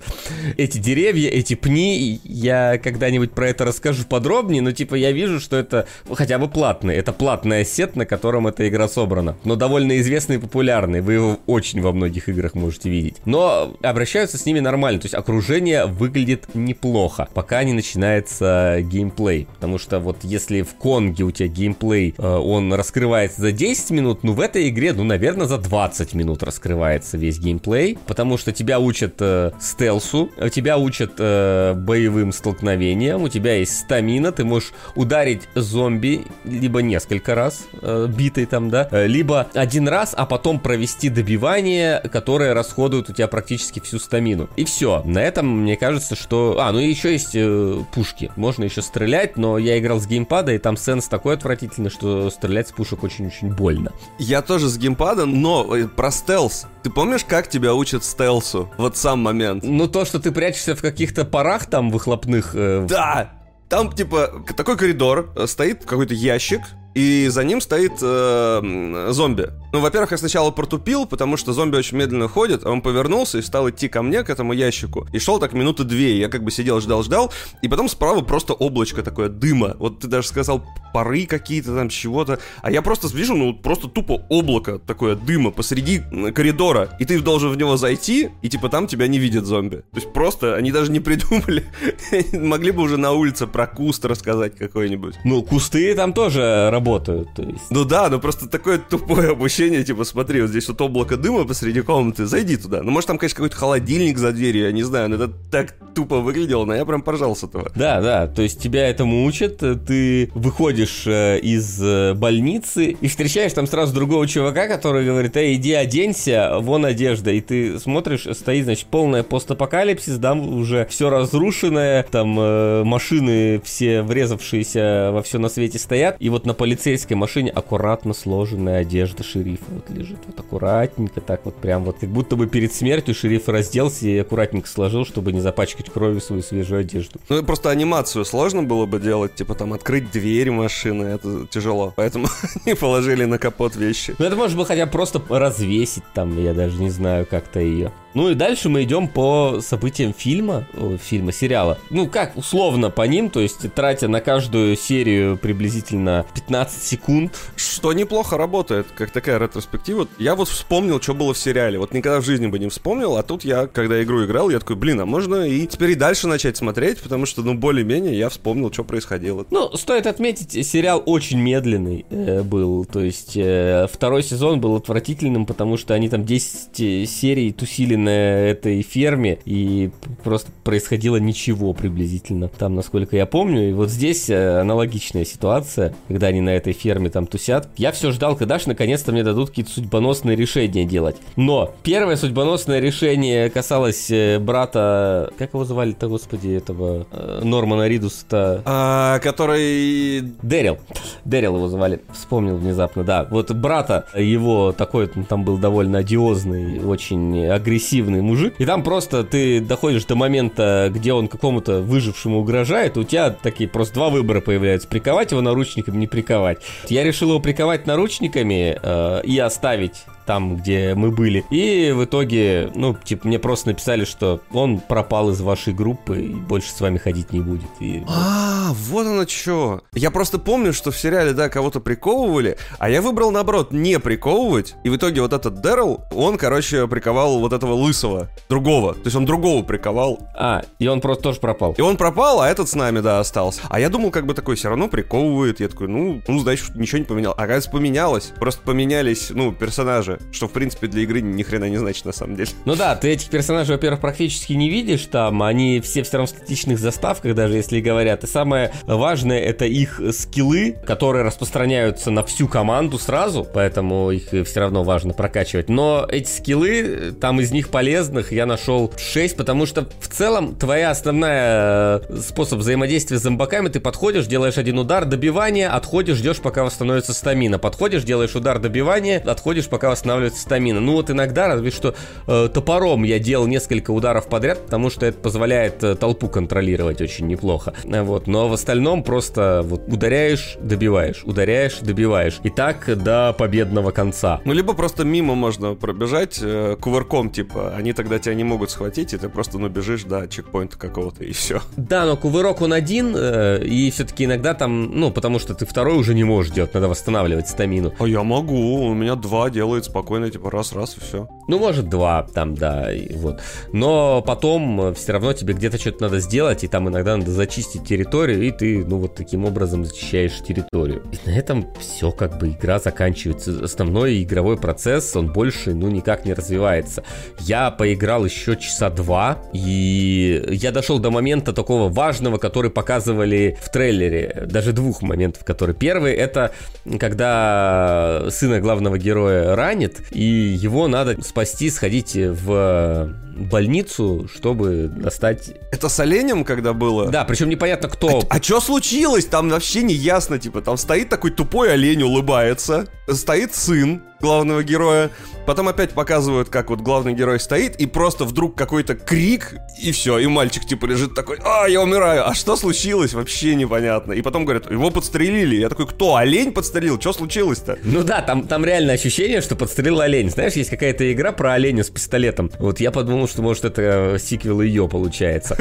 Эти деревья, эти пни, я когда-нибудь про это расскажу подробнее, но типа я вижу, что это хотя бы платный. Это платный ассет, на котором эта игра собрана. Но довольно известный и популярный. Вы его очень во многих играх можете видеть. Но обращаются с ними нормально, то есть окружение выглядит неплохо, пока не начинается геймплей. Потому что вот если в Конге у тебя геймплей, э, он раскрывается за 10 минут, ну в этой игре, ну, наверное, за 20 минут раскрывается весь геймплей, потому что тебя учат э, стелсу, тебя учат э, боевым столкновениям, у тебя есть стамина, ты можешь ударить зомби либо несколько раз, э, битый там, да, э, либо один раз, а потом провести добивание, которое расходует у тебя практически всю стамину. И все. На этом, мне кажется, что... А, ну и еще есть э, пушки. Можно еще стрелять, но я играл с геймпада, и там сенс такой отвратительный, что стрелять с пушек очень-очень больно. Я тоже с геймпада, но э, про стелс. Ты помнишь, как тебя учат стелсу? Вот сам момент. Ну, то, что ты прячешься в каких-то парах там выхлопных... Э... Да! Там, типа, такой коридор, э, стоит какой-то ящик, и за ним стоит э, зомби. Ну, во-первых, я сначала протупил, потому что зомби очень медленно ходит, а он повернулся и стал идти ко мне, к этому ящику. И шел так минуты две, я как бы сидел, ждал, ждал, и потом справа просто облачко такое дыма. Вот ты даже сказал пары какие-то там, чего-то. А я просто вижу, ну, просто тупо облако такое дыма посреди коридора, и ты должен в него зайти, и типа там тебя не видят зомби. То есть просто они даже не придумали. Могли бы уже на улице про куст рассказать какой-нибудь. Ну, кусты там тоже работают, то есть. Ну да, ну просто такое тупое обучение, типа, смотри, вот здесь вот облако дыма посреди комнаты, зайди туда. Ну, может, там, конечно, какой-то холодильник за дверью, я не знаю, но это так тупо выглядело, но я прям поржал с этого. Да, да, то есть тебя этому учат, ты выходишь э, из э, больницы и встречаешь там сразу другого чувака, который говорит, эй, иди оденься, вон одежда, и ты смотришь, стоит, значит, полная постапокалипсис, да, уже все разрушенное, там э, машины все врезавшиеся во все на свете стоят, и вот на полицейской машине аккуратно сложенная одежда шерифа вот лежит, вот аккуратненько так вот прям вот, как будто бы перед смертью шериф разделся и аккуратненько сложил, чтобы не запачкать кровью свою свежую одежду. Ну, просто анимацию сложно было бы делать, типа там открыть дверь машины, это тяжело, поэтому не положили на капот вещи. Ну, это может быть хотя бы просто развесить там, я даже не знаю, как-то ее. Ну и дальше мы идем по событиям фильма, о, фильма, сериала. Ну как, условно по ним, то есть тратя на каждую серию приблизительно 15 секунд. Что неплохо работает, как такая ретроспектива. Я вот вспомнил, что было в сериале. Вот никогда в жизни бы не вспомнил, а тут я, когда игру играл, я такой, блин, а можно и теперь и дальше начать смотреть, потому что, ну, более-менее я вспомнил, что происходило. Ну, стоит отметить, сериал очень медленный э, был, то есть э, второй сезон был отвратительным, потому что они там 10 э, серий тусили на этой ферме, и просто происходило ничего приблизительно там, насколько я помню. И вот здесь э, аналогичная ситуация, когда они на этой ферме там тусят. Я все ждал, когда же наконец-то мне дадут какие-то судьбоносные решения делать. Но первое судьбоносное решение касалось э, брата... Как его звали-то, господи, этого э, Нормана Ридуса-то? А, который... Дэрил. Дэрил его звали. Вспомнил внезапно, да. Вот брата его такой, там был довольно одиозный, очень агрессивный агрессивный мужик, и там просто ты доходишь до момента, где он какому-то выжившему угрожает, у тебя такие просто два выбора появляются, приковать его наручниками, не приковать. Я решил его приковать наручниками э, и оставить там, где мы были. И в итоге, ну, типа, мне просто написали, что он пропал из вашей группы и больше с вами ходить не будет. И, а, вот оно что. Я просто помню, что в сериале, да, кого-то приковывали, а я выбрал, наоборот, не приковывать. И в итоге вот этот Дэрил, он, короче, приковал вот этого лысого, другого. То есть он другого приковал. А, и он просто тоже пропал. И он пропал, а этот с нами, да, остался. А я думал, как бы такой все равно приковывает. Я такой, ну, ну, значит, ничего не поменял. А оказывается, поменялось. Просто поменялись, ну, персонажи что в принципе для игры ни хрена не значит на самом деле. Ну да, ты этих персонажей, во-первых, практически не видишь там, они все все равно в статичных заставках, даже если говорят. И самое важное это их скиллы, которые распространяются на всю команду сразу, поэтому их все равно важно прокачивать. Но эти скиллы, там из них полезных я нашел 6, потому что в целом твоя основная э, способ взаимодействия с зомбаками, ты подходишь, делаешь один удар, добивание, отходишь, ждешь, пока восстановится стамина. Подходишь, делаешь удар, добивание, отходишь, пока восстанавливается восстанавливается стамина. Ну вот иногда, разве что э, топором я делал несколько ударов подряд, потому что это позволяет э, толпу контролировать очень неплохо. Э, вот. Но в остальном просто вот ударяешь, добиваешь, ударяешь, добиваешь. И так до победного конца. Ну либо просто мимо можно пробежать э, кувырком, типа, они тогда тебя не могут схватить, и ты просто ну бежишь до чекпоинта какого-то, и все. Да, но кувырок он один, э, и все-таки иногда там, ну, потому что ты второй уже не можешь делать, надо восстанавливать стамину. А я могу, у меня два делает спокойно, типа, раз-раз, и все. Ну, может, два там, да, и вот. Но потом все равно тебе где-то что-то надо сделать, и там иногда надо зачистить территорию, и ты, ну, вот таким образом зачищаешь территорию. И на этом все, как бы, игра заканчивается. Основной игровой процесс, он больше, ну, никак не развивается. Я поиграл еще часа два, и я дошел до момента такого важного, который показывали в трейлере, даже двух моментов, которые... Первый, это когда сына главного героя ранит, и его надо спасти, сходить в больницу, чтобы достать... Это с оленем, когда было? Да, причем непонятно кто. А, а что случилось? Там вообще не ясно, типа, там стоит такой тупой олень, улыбается, стоит сын главного героя, потом опять показывают, как вот главный герой стоит, и просто вдруг какой-то крик, и все, и мальчик типа лежит такой, а, я умираю, а что случилось? Вообще непонятно. И потом говорят, его подстрелили. Я такой, кто, олень подстрелил? Что случилось-то? Ну да, там, там реально ощущение, что подстрелил олень. Знаешь, есть какая-то игра про оленя с пистолетом. Вот я подумал, что может это сиквел ее получается.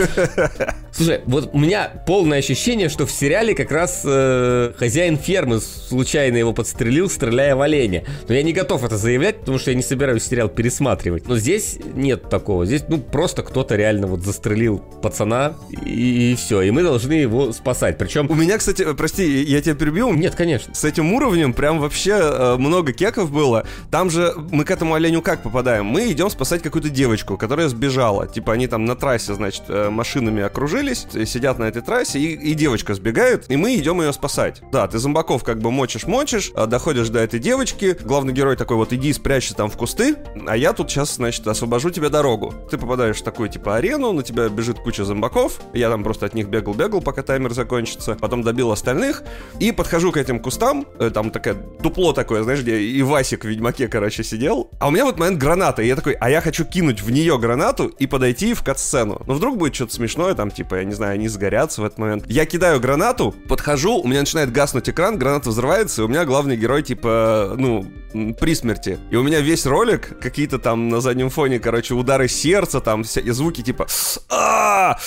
Слушай, вот у меня полное ощущение, что в сериале как раз э, хозяин фермы случайно его подстрелил, стреляя в оленя. Но я не готов это заявлять, потому что я не собираюсь сериал пересматривать. Но здесь нет такого. Здесь, ну, просто кто-то реально вот застрелил пацана, и, и все. И мы должны его спасать. Причем... У меня, кстати, прости, я тебя перебил. Нет, конечно. С этим уровнем прям вообще э, много кеков было. Там же мы к этому оленю как попадаем? Мы идем спасать какую-то девочку, которая сбежала. Типа они там на трассе, значит, э, машинами окружились, сидят на этой трассе, и, и девочка сбегает, и мы идем ее спасать. Да, ты зомбаков как бы мочишь-мочишь, а доходишь до этой девочки, главный герой такой вот, иди спрячься там в кусты, а я тут сейчас, значит, освобожу тебе дорогу. Ты попадаешь в такую, типа, арену, на тебя бежит куча зомбаков, я там просто от них бегал-бегал, пока таймер закончится, потом добил остальных, и подхожу к этим кустам, э, там такая дупло такое, знаешь, где и Васик в Ведьмаке, короче, сидел, а у меня вот момент граната, и я такой, а я хочу кинуть в нее гранату и подойти в кат-сцену. Ну, вдруг будет что-то смешное, там, типа, я не знаю, они сгорятся в этот момент. Я кидаю гранату, подхожу, у меня начинает гаснуть экран, граната взрывается, и у меня главный герой, типа, ну, при смерти. И у меня весь ролик, какие-то там на заднем фоне, короче, удары сердца, там, и звуки типа а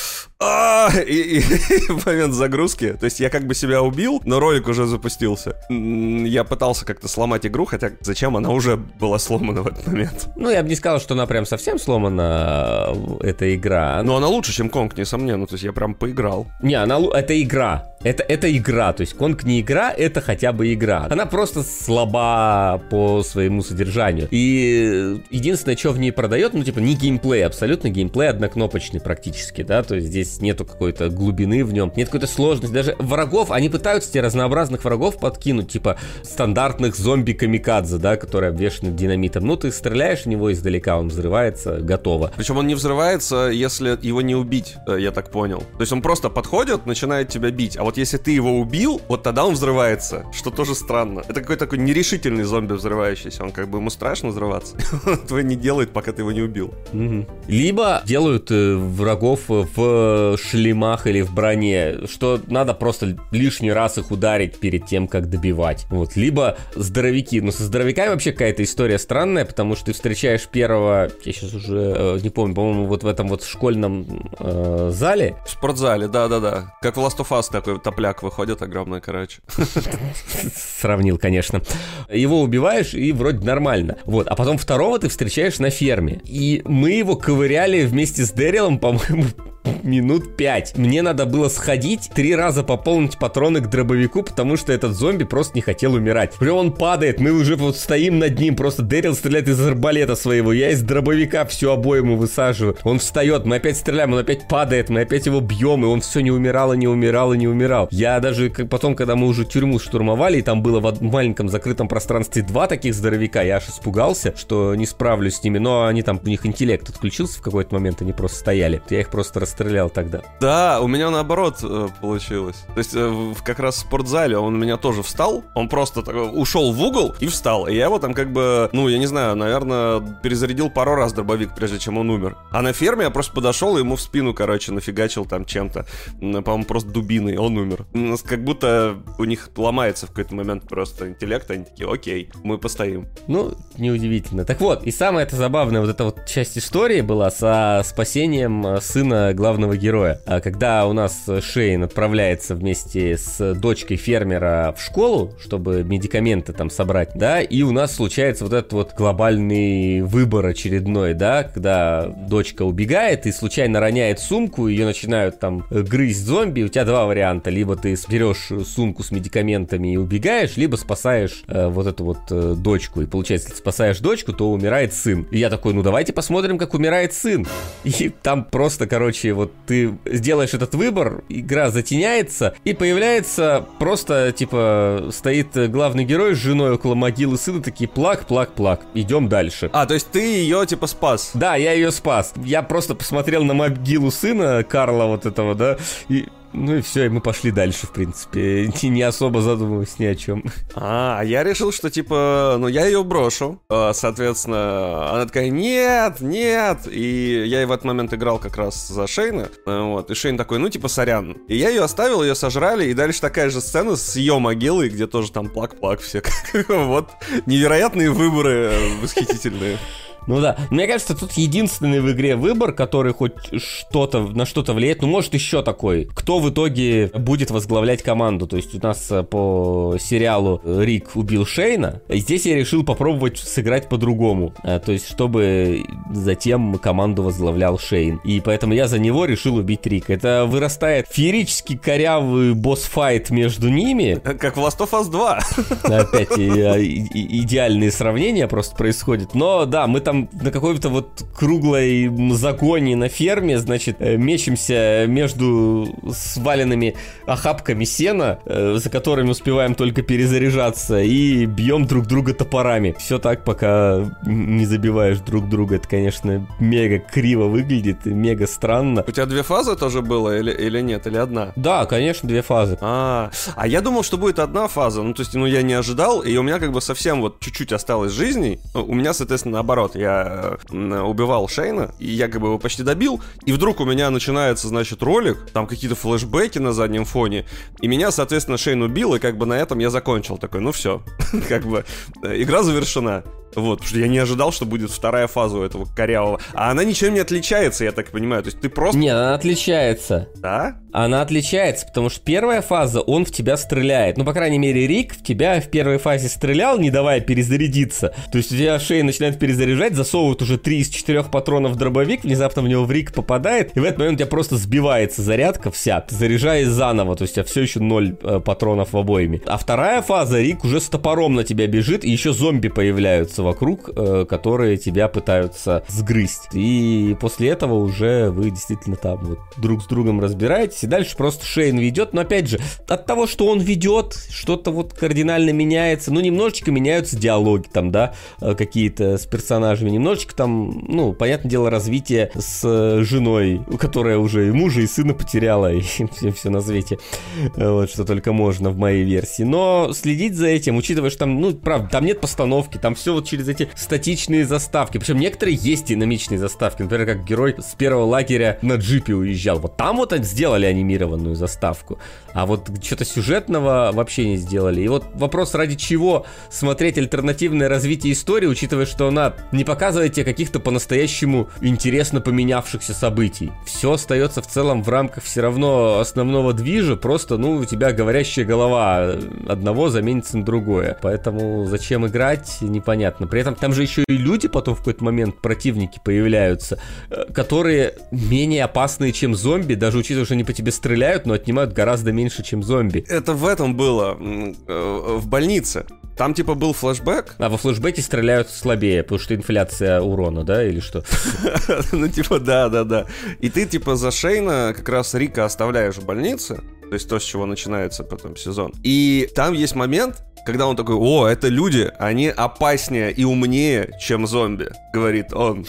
а и, и, в момент загрузки. То есть я как бы себя убил, но ролик уже запустился. Я пытался как-то сломать игру, хотя зачем она уже была сломана в этот момент. Ну, я бы не сказал, что она прям совсем сломана, эта игра. Но она лучше, чем Конг, несомненно. То есть я прям поиграл. Не, она это игра. Это, это игра, то есть Конг не игра, это хотя бы игра. Она просто слаба по своему содержанию. И единственное, что в ней продает, ну, типа, не геймплей, абсолютно геймплей однокнопочный практически, да, то есть здесь нету какой-то глубины в нем, нет какой-то сложности. Даже врагов, они пытаются тебе разнообразных врагов подкинуть, типа стандартных зомби-камикадзе, да, которые обвешаны динамитом. Ну, ты стреляешь в него издалека, он взрывается, готово. Причем он не взрывается, если его не убить, э, я так понял. То есть он просто подходит, начинает тебя бить, а вот если ты его убил, вот тогда он взрывается, что тоже странно. Это какой-то такой нерешительный зомби взрывающийся, он как бы ему страшно взрываться. Твой не делает, пока ты его не убил. Либо делают э, врагов в шлемах или в броне, что надо просто лишний раз их ударить перед тем, как добивать. Вот. Либо здоровяки. Но со здоровяками вообще какая-то история странная, потому что ты встречаешь первого, я сейчас уже э, не помню, по-моему, вот в этом вот школьном э, зале. В спортзале, да-да-да. Как в Last of Us такой топляк выходит огромный, короче. Сравнил, конечно. Его убиваешь, и вроде нормально. Вот, а потом второго ты встречаешь на ферме. И мы его ковыряли вместе с Дэрилом, по-моему, минут пять. Мне надо было сходить, три раза пополнить патроны к дробовику, потому что этот зомби просто не хотел умирать. Прям он падает, мы уже вот стоим над ним, просто Дэрил стреляет из арбалета своего, я из дробовика всю обойму высаживаю. Он встает, мы опять стреляем, он опять падает, мы опять его бьем, и он все не умирал, и не умирал, и не умирал. Я даже потом, когда мы уже тюрьму штурмовали, и там было в маленьком закрытом пространстве два таких здоровяка, я аж испугался, что не справлюсь с ними, но они там, у них интеллект отключился в какой-то момент, они просто стояли. Я их просто расстрелял тогда. Да, у меня наоборот э, получилось. То есть э, как раз в спортзале он у меня тоже встал, он просто такой, ушел в угол и встал. И я его там как бы, ну, я не знаю, наверное, перезарядил пару раз дробовик, прежде чем он умер. А на ферме я просто подошел и ему в спину, короче, нафигачил там чем-то. По-моему, просто дубиной, он умер. Как будто у них ломается в какой-то момент просто интеллект, они такие, окей, мы постоим. Ну, неудивительно. Так вот, и самая это забавная вот эта вот часть истории была со спасением сына главного главного героя. А когда у нас Шейн отправляется вместе с дочкой фермера в школу, чтобы медикаменты там собрать, да, и у нас случается вот этот вот глобальный выбор очередной, да, когда дочка убегает и случайно роняет сумку, ее начинают там грызть зомби, у тебя два варианта, либо ты берешь сумку с медикаментами и убегаешь, либо спасаешь э, вот эту вот э, дочку, и получается, если спасаешь дочку, то умирает сын. И я такой, ну давайте посмотрим, как умирает сын. И там просто, короче, вот ты сделаешь этот выбор, игра затеняется, и появляется просто, типа, стоит главный герой с женой около могилы сына, такие плак, плак, плак. Идем дальше. А, то есть ты ее, типа, спас? Да, я ее спас. Я просто посмотрел на могилу сына Карла вот этого, да, и ну и все, и мы пошли дальше, в принципе, не, особо задумываясь ни о чем. А, я решил, что типа, ну я ее брошу, а, соответственно, она такая, нет, нет, и я в этот момент играл как раз за Шейна, вот, и Шейн такой, ну типа, сорян. И я ее оставил, ее сожрали, и дальше такая же сцена с ее могилой, где тоже там плак-плак все. Вот, невероятные выборы восхитительные. Ну да, мне кажется, тут единственный в игре выбор, который хоть что-то на что-то влияет. Ну, может, еще такой. Кто в итоге будет возглавлять команду? То есть у нас э, по сериалу Рик убил Шейна. Здесь я решил попробовать сыграть по-другому. Э, то есть, чтобы затем команду возглавлял Шейн. И поэтому я за него решил убить Рика. Это вырастает феерически корявый босс-файт между ними. Как в Last of Us 2. Опять идеальные сравнения просто происходят. Но да, мы там на какой-то вот круглой загоне на ферме, значит, э, мечемся между сваленными охапками сена, э, за которыми успеваем только перезаряжаться, и бьем друг друга топорами. Все так, пока не забиваешь друг друга. Это, конечно, мега криво выглядит, мега странно. У тебя две фазы тоже было или, или нет, или одна? Да, конечно, две фазы. А, а я думал, что будет одна фаза. Ну, то есть, ну, я не ожидал, и у меня как бы совсем вот чуть-чуть осталось жизней. У меня, соответственно, наоборот. Я я убивал Шейна, и я как бы его почти добил, и вдруг у меня начинается, значит, ролик, там какие-то флешбеки на заднем фоне, и меня, соответственно, Шейн убил, и как бы на этом я закончил. Такой, ну все, как бы э, игра завершена. Вот, потому что я не ожидал, что будет вторая фаза у этого корявого. А она ничем не отличается, я так понимаю. То есть ты просто... Не, она отличается. Да? Она отличается, потому что первая фаза, он в тебя стреляет. Ну, по крайней мере, Рик в тебя в первой фазе стрелял, не давая перезарядиться. То есть у тебя шея начинает перезаряжать, засовывают уже три из четырех патронов в дробовик, внезапно в него в Рик попадает, и в этот момент у тебя просто сбивается зарядка вся. Ты заряжаешь заново, то есть у тебя все еще ноль э, патронов в обоими. А вторая фаза, Рик уже с топором на тебя бежит, и еще зомби появляются вокруг, э, которые тебя пытаются сгрызть. И после этого уже вы действительно там вот друг с другом разбираетесь, и дальше просто Шейн ведет, но опять же, от того, что он ведет, что-то вот кардинально меняется, ну, немножечко меняются диалоги там, да, э, какие-то с персонажами, немножечко там, ну, понятное дело, развитие с э, женой, которая уже и мужа, и сына потеряла, и все, все на свете, вот, что только можно в моей версии. Но следить за этим, учитывая, что там, ну, правда, там нет постановки, там все вот через эти статичные заставки. Причем некоторые есть динамичные заставки. Например, как герой с первого лагеря на джипе уезжал. Вот там вот сделали анимированную заставку. А вот что-то сюжетного вообще не сделали. И вот вопрос, ради чего смотреть альтернативное развитие истории, учитывая, что она не показывает тебе каких-то по-настоящему интересно поменявшихся событий. Все остается в целом в рамках все равно основного движа, просто, ну, у тебя говорящая голова одного заменится на другое. Поэтому зачем играть, непонятно. При этом там же еще и люди потом в какой-то момент, противники появляются, э, которые менее опасные, чем зомби, даже учитывая, что они по тебе стреляют, но отнимают гораздо меньше, чем зомби. Это в этом было, э, в больнице. Там типа был флешбэк. А во флешбеке стреляют слабее, потому что инфляция урона, да, или что? Ну типа да, да, да. И ты типа за Шейна как раз Рика оставляешь в больнице, то есть то, с чего начинается потом сезон. И там есть момент, когда он такой, о, это люди, они опаснее и умнее, чем зомби, говорит он.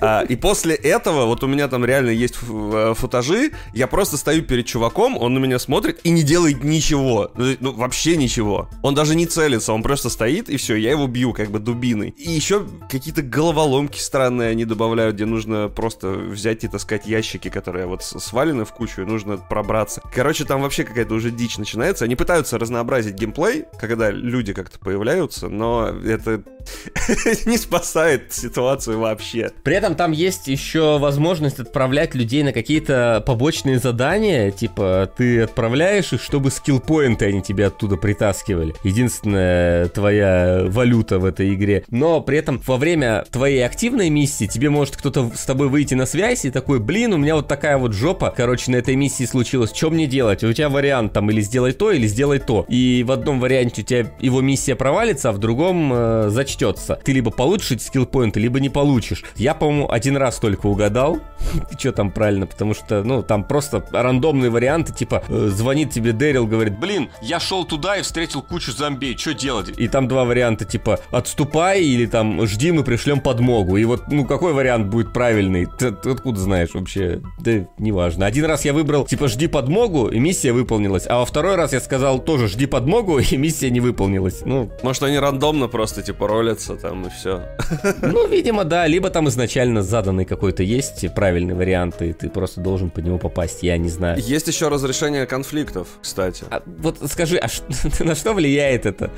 А, и после этого, вот у меня там реально есть э, футажи, я просто стою перед чуваком, он на меня смотрит и не делает ничего. Ну, ну, вообще ничего. Он даже не целится, он просто стоит, и все, я его бью, как бы дубиной. И еще какие-то головоломки странные они добавляют, где нужно просто взять и таскать ящики, которые вот свалены в кучу, и нужно пробраться. Короче, там вообще какая-то уже дичь начинается. Они пытаются разнообразить геймплей, когда люди как-то появляются, но это не спасает ситуацию вообще. При этом там есть еще возможность отправлять людей на какие-то побочные задания, типа ты отправляешь их, чтобы скиллпоинты они тебе оттуда притаскивали. Единственная твоя валюта в этой игре. Но при этом во время твоей активной миссии тебе может кто-то с тобой выйти на связь и такой, блин, у меня вот такая вот жопа, короче, на этой миссии случилось, что мне делать? У тебя вариант там или сделай то, или сделай то. И в одном варианте у тебя его миссия провалится, а в другом э, зачтется. Ты либо получишь эти скиллпоинты, либо не получишь. Я, по-моему, один раз только угадал, что там правильно, потому что, ну, там просто рандомные варианты, типа, э, звонит тебе Дэрил, говорит, блин, я шел туда и встретил кучу зомби, что делать? И там два варианта, типа, отступай или там жди, мы пришлем подмогу. И вот, ну, какой вариант будет правильный? Ты, ты откуда знаешь вообще? Да, неважно. Один раз я выбрал, типа, жди подмогу, и миссия выполнилась, а во второй раз я сказал тоже жди подмогу, и миссия не выполнилась. Ну, Может, они рандомно просто, типа, ролятся там и все. ну, видимо, да, либо там изначально заданный какой-то есть правильный вариант, и ты просто должен по нему попасть, я не знаю. Есть еще разрешение конфликтов, кстати. А вот скажи, а ш- на что влияет это?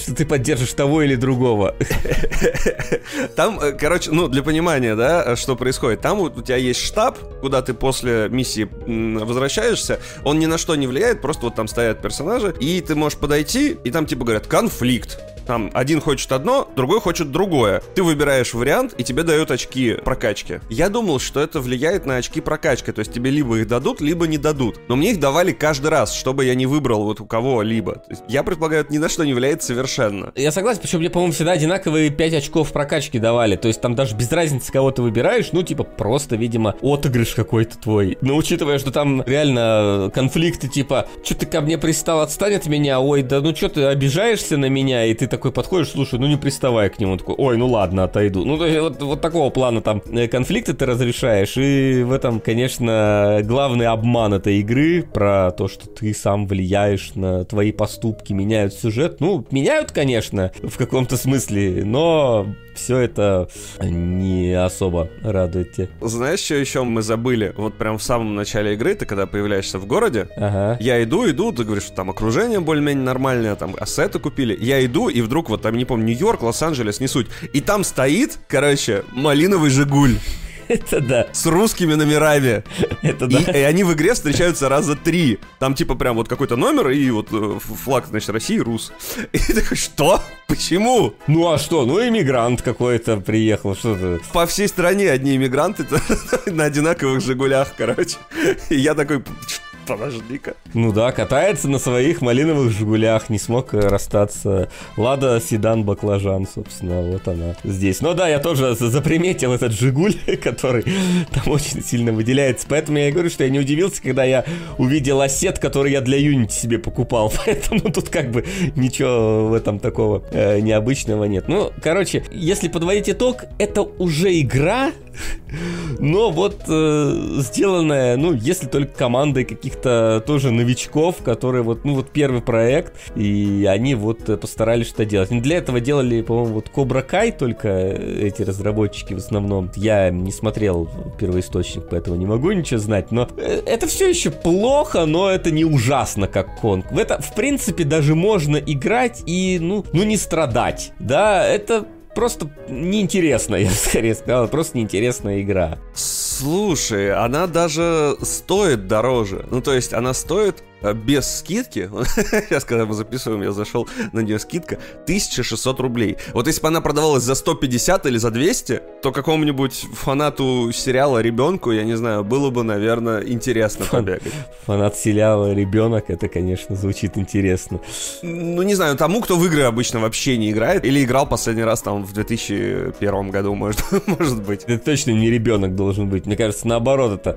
Что ты поддержишь того или другого? Там, э, короче, ну, для понимания, да, что происходит. Там вот у тебя есть штаб, куда ты после миссии возвращаешься. Он ни на что не влияет, просто вот там стоят персонажи, и ты можешь подойти, и там типа говорят «конфликт». Там один хочет одно, другой хочет другое. Ты выбираешь вариант, и тебе дают очки прокачки. Я думал, что это влияет на очки прокачки, то есть тебе либо их дадут, либо не дадут. Но мне их давали каждый раз, чтобы я не выбрал вот у кого-либо. Я предполагаю, это ни на что не влияет совершенно. Я согласен, причем мне, по-моему, всегда одинаковые 5 очков прокачки давали. То есть там даже без разницы, кого ты выбираешь, ну, типа, просто, видимо, отыгрыш какой-то твой. Но учитывая, что там реально конфликты, типа, что ты ко мне пристал, отстань от меня, ой, да ну что ты обижаешься на меня, и ты такой подходишь, слушай, ну не приставай к нему, Он такой, ой, ну ладно, отойду. Ну, то есть вот, вот такого плана там э, конфликты ты разрешаешь, и в этом, конечно, главный обман этой игры про то, что ты сам влияешь на твои поступки, меняют сюжет. Ну, меняют, конечно, в каком-то смысле, но все это не особо радует тебя. Знаешь, что еще мы забыли? Вот прям в самом начале игры, ты когда появляешься в городе, Ага. я иду, иду, ты говоришь, что там окружение более-менее нормальное, там ассеты купили. Я иду, и вдруг вот там, не помню, Нью-Йорк, Лос-Анджелес, не суть. И там стоит, короче, малиновый «Жигуль» Это да, с русскими номерами. это И, да. и они в игре встречаются раза три. Там типа прям вот какой-то номер и вот э, флаг, значит, России, Рус. И такой, что? Почему? Ну а что, ну иммигрант какой-то приехал, что ты... По всей стране одни иммигранты на одинаковых «Жигулях», короче. И я такой, «Ч- подожди-ка. Ну да, катается на своих малиновых «Жигулях», не смог э, расстаться. Лада седан баклажан, собственно, вот она здесь. Но да, я тоже за- заприметил этот «Жигуль», который там очень сильно выделяется. Поэтому я и говорю, что я не удивился, когда я увидел осет, который я для Unity себе покупал. Поэтому тут как бы ничего в этом такого э, необычного нет. Ну, короче, если подводить итог, это уже игра, но вот э, сделанная, ну, если только командой каких-то тоже новичков, которые вот, ну, вот первый проект, и они вот э, постарались что делать. Не для этого делали, по-моему, вот Cobra Kai только э, эти разработчики в основном. Я не смотрел первоисточник, поэтому не могу ничего знать, но э, это все еще плохо, но это не ужасно, как Конг. В это, в принципе, даже можно играть и, ну, ну не страдать. Да, это просто неинтересно, я скорее сказал, просто неинтересная игра. Слушай, она даже стоит дороже. Ну, то есть она стоит без скидки. Сейчас, когда мы записываем, я зашел на нее скидка. 1600 рублей. Вот если бы она продавалась за 150 или за 200, то какому-нибудь фанату сериала ребенку, я не знаю, было бы, наверное, интересно Фан- побегать. Фанат сериала «Ребенок», это, конечно, звучит интересно. Ну, не знаю, тому, кто в игры обычно вообще не играет, или играл последний раз там в 2001 году, может, может быть. Это точно не ребенок должен быть. Мне кажется, наоборот, это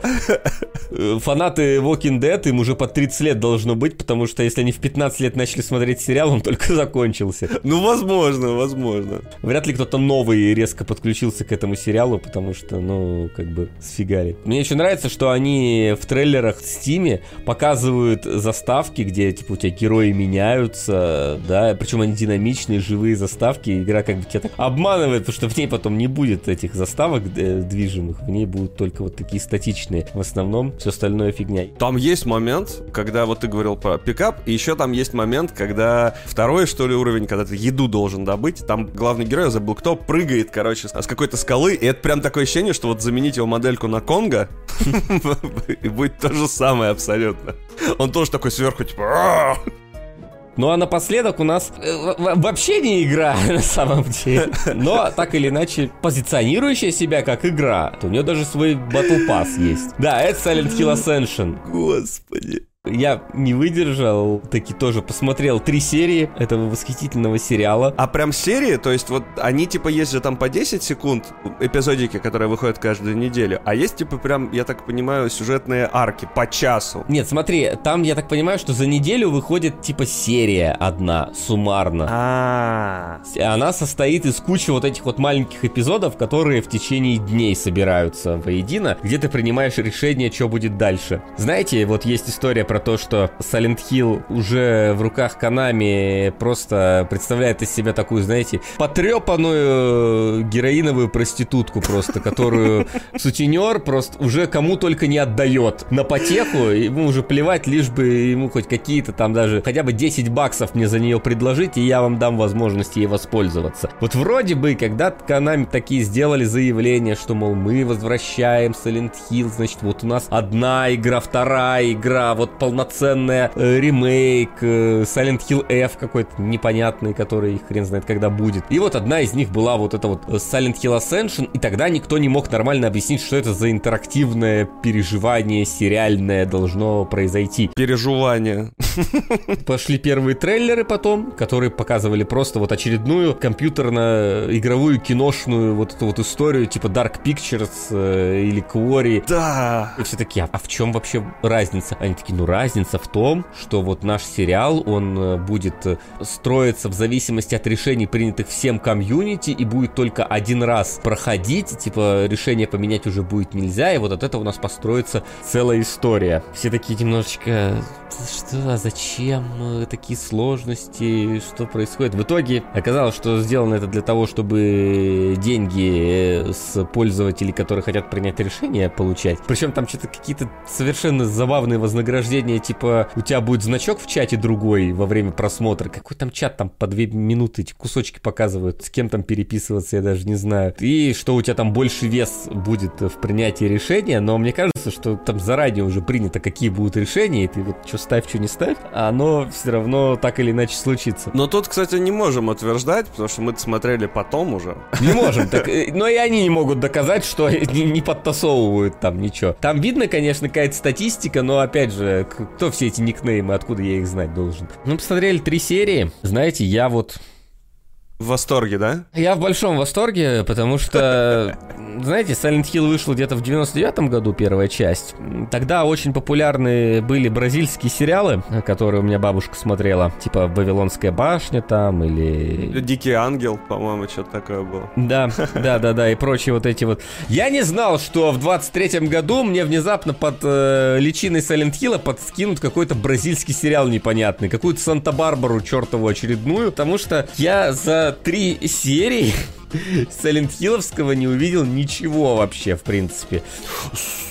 э, фанаты Walking Dead, им уже по 30 лет должно быть, потому что если они в 15 лет начали смотреть сериал, он только закончился. Ну, возможно, возможно. Вряд ли кто-то новый резко подключился к этому сериалу, потому что, ну, как бы сфигали. Мне еще нравится, что они в трейлерах в Стиме показывают заставки, где, типа, у тебя герои меняются, да, причем они динамичные, живые заставки, игра как бы тебя так обманывает, потому что в ней потом не будет этих заставок э, движимых, в ней будут только вот такие статичные. В основном все остальное фигня. Там есть момент, когда когда вот ты говорил про пикап, и еще там есть момент, когда второй, что ли, уровень, когда ты еду должен добыть, там главный герой, я забыл кто, прыгает, короче, с какой-то скалы, и это прям такое ощущение, что вот заменить его модельку на Конга, и будет то же самое абсолютно. Он тоже такой сверху, типа... Ну а напоследок у нас э, вообще не игра на самом деле, но так или иначе позиционирующая себя как игра. У нее даже свой Battle Pass есть. Да, это Silent Hill Ascension. Господи. Я не выдержал, таки тоже посмотрел три серии этого восхитительного сериала. А прям серии? То есть вот они типа есть же там по 10 секунд эпизодики, которые выходят каждую неделю, а есть типа прям, я так понимаю, сюжетные арки по часу. Нет, смотри, там я так понимаю, что за неделю выходит типа серия одна, суммарно. А. Она состоит из кучи вот этих вот маленьких эпизодов, которые в течение дней собираются воедино, где ты принимаешь решение, что будет дальше. Знаете, вот есть история про то, что Silent Hill уже в руках Канами просто представляет из себя такую, знаете, потрепанную героиновую проститутку просто, которую сутенер просто уже кому только не отдает на потеху, ему уже плевать, лишь бы ему хоть какие-то там даже хотя бы 10 баксов мне за нее предложить, и я вам дам возможность ей воспользоваться. Вот вроде бы, когда Канами такие сделали заявление, что, мол, мы возвращаем Silent Hill, значит, вот у нас одна игра, вторая игра, вот полноценная э, ремейк, э, Silent Hill F какой-то непонятный, который хрен знает когда будет. И вот одна из них была вот эта вот Silent Hill Ascension, и тогда никто не мог нормально объяснить, что это за интерактивное переживание сериальное должно произойти. Переживание. Пошли первые трейлеры потом, которые показывали просто вот очередную компьютерно-игровую киношную вот эту вот историю типа Dark Pictures э, или Quarry. Да. И все такие, а в чем вообще разница? Они такие, ну разница в том, что вот наш сериал, он э, будет э, строиться в зависимости от решений, принятых всем комьюнити, и будет только один раз проходить, типа решение поменять уже будет нельзя, и вот от этого у нас построится целая история. Все такие немножечко, что, зачем э, такие сложности, что происходит? В итоге оказалось, что сделано это для того, чтобы деньги с пользователей, которые хотят принять решение, получать. Причем там что-то какие-то совершенно забавные вознаграждения приложение, типа, у тебя будет значок в чате другой во время просмотра. Какой там чат там по две минуты эти кусочки показывают, с кем там переписываться, я даже не знаю. И что у тебя там больше вес будет в принятии решения, но мне кажется, что там заранее уже принято, какие будут решения, и ты вот что ставь, что не ставь, а оно все равно так или иначе случится. Но тут, кстати, не можем утверждать, потому что мы смотрели потом уже. Не можем, так, э, но и они не могут доказать, что не, не подтасовывают там ничего. Там видно, конечно, какая-то статистика, но опять же, кто все эти никнеймы, откуда я их знать должен? Ну, посмотрели три серии. Знаете, я вот в восторге, да? Я в большом восторге, потому что, знаете, Silent Hill вышел где-то в 99-м году, первая часть. Тогда очень популярны были бразильские сериалы, которые у меня бабушка смотрела, типа «Вавилонская башня» там, или... «Дикий ангел», по-моему, что-то такое было. Да, да, да, да, и прочие вот эти вот. Я не знал, что в 23-м году мне внезапно под э, личиной Silent Hill подскинут какой-то бразильский сериал непонятный, какую-то Санта-Барбару чертову очередную, потому что я за три серии Silent Hill'овского не увидел ничего вообще, в принципе.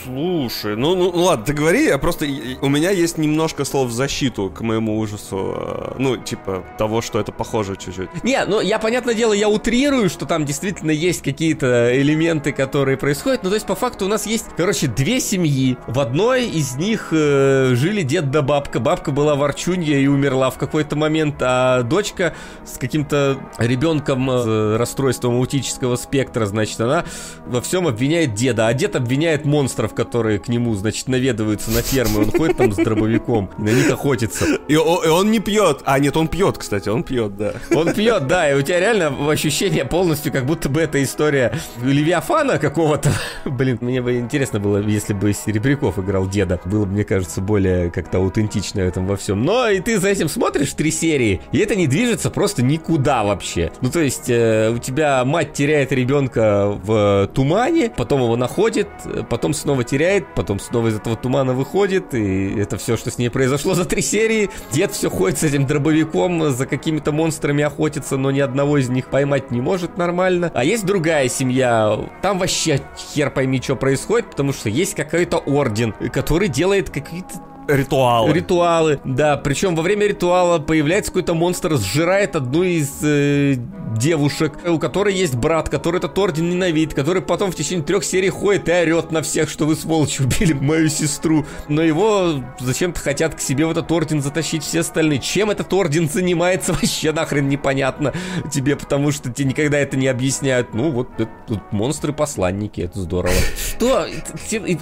Слушай, ну, ну, ну ладно, ты говори, я просто... У меня есть немножко слов в защиту к моему ужасу. Э, ну, типа, того, что это похоже чуть-чуть. Не, ну, я, понятное дело, я утрирую, что там действительно есть какие-то элементы, которые происходят. Ну, то есть, по факту, у нас есть, короче, две семьи. В одной из них э, жили дед да бабка. Бабка была ворчунья и умерла в какой-то момент, а дочка с каким-то ребенком с э, расстройством аутического спектра, значит, она во всем обвиняет деда, а дед обвиняет монстров, которые к нему, значит, наведываются на фермы, он ходит там с дробовиком и на них охотится. И, он не пьет. А, нет, он пьет, кстати, он пьет, да. Он пьет, да, и у тебя реально ощущение полностью, как будто бы это история Левиафана какого-то. Блин, мне бы интересно было, если бы Серебряков играл деда. Было бы, мне кажется, более как-то аутентично в этом во всем. Но и ты за этим смотришь три серии, и это не движется просто никуда вообще. Ну, то есть, э, у тебя мать теряет ребенка в тумане, потом его находит, потом снова теряет, потом снова из этого тумана выходит, и это все, что с ней произошло за три серии. Дед все ходит с этим дробовиком, за какими-то монстрами охотится, но ни одного из них поймать не может нормально. А есть другая семья, там вообще хер пойми, что происходит, потому что есть какой-то орден, который делает какие-то Ритуалы. Ритуалы, да. Причем во время ритуала появляется какой-то монстр, сжирает одну из э, девушек, у которой есть брат, который этот орден ненавидит, который потом в течение трех серий ходит и орет на всех, что вы, сволочь, убили мою сестру. Но его зачем-то хотят к себе в этот орден затащить все остальные. Чем этот орден занимается, вообще нахрен непонятно тебе, потому что тебе никогда это не объясняют. Ну, вот тут монстры-посланники, это здорово. Что?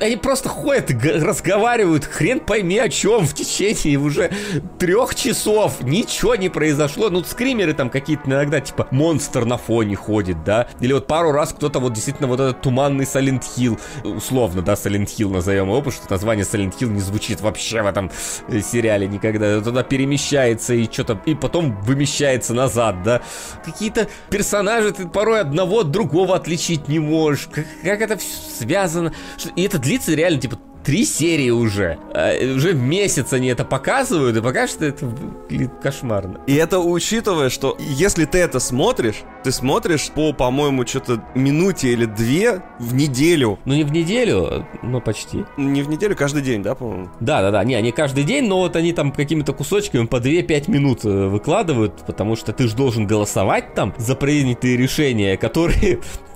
Они просто ходят, разговаривают, хрен пойми о чем в течение уже трех часов. Ничего не произошло. Ну, скримеры там какие-то иногда, типа, монстр на фоне ходит, да? Или вот пару раз кто-то вот действительно вот этот туманный Silent Hill, условно, да, Silent Hill назовем его, потому что название Silent Hill не звучит вообще в этом э, сериале никогда. Туда перемещается и что-то, и потом вымещается назад, да? Какие-то персонажи ты порой одного от другого отличить не можешь. Как, как это все связано? И это длится реально, типа, три серии уже. А, уже месяц они это показывают, и пока что это выглядит кошмарно. И это учитывая, что если ты это смотришь, ты смотришь по, по-моему, что-то минуте или две в неделю. Ну не в неделю, но почти. Не в неделю, каждый день, да, по-моему? Да, да, да. Не, не каждый день, но вот они там какими-то кусочками по 2-5 минут э, выкладывают, потому что ты же должен голосовать там за принятые решения, которые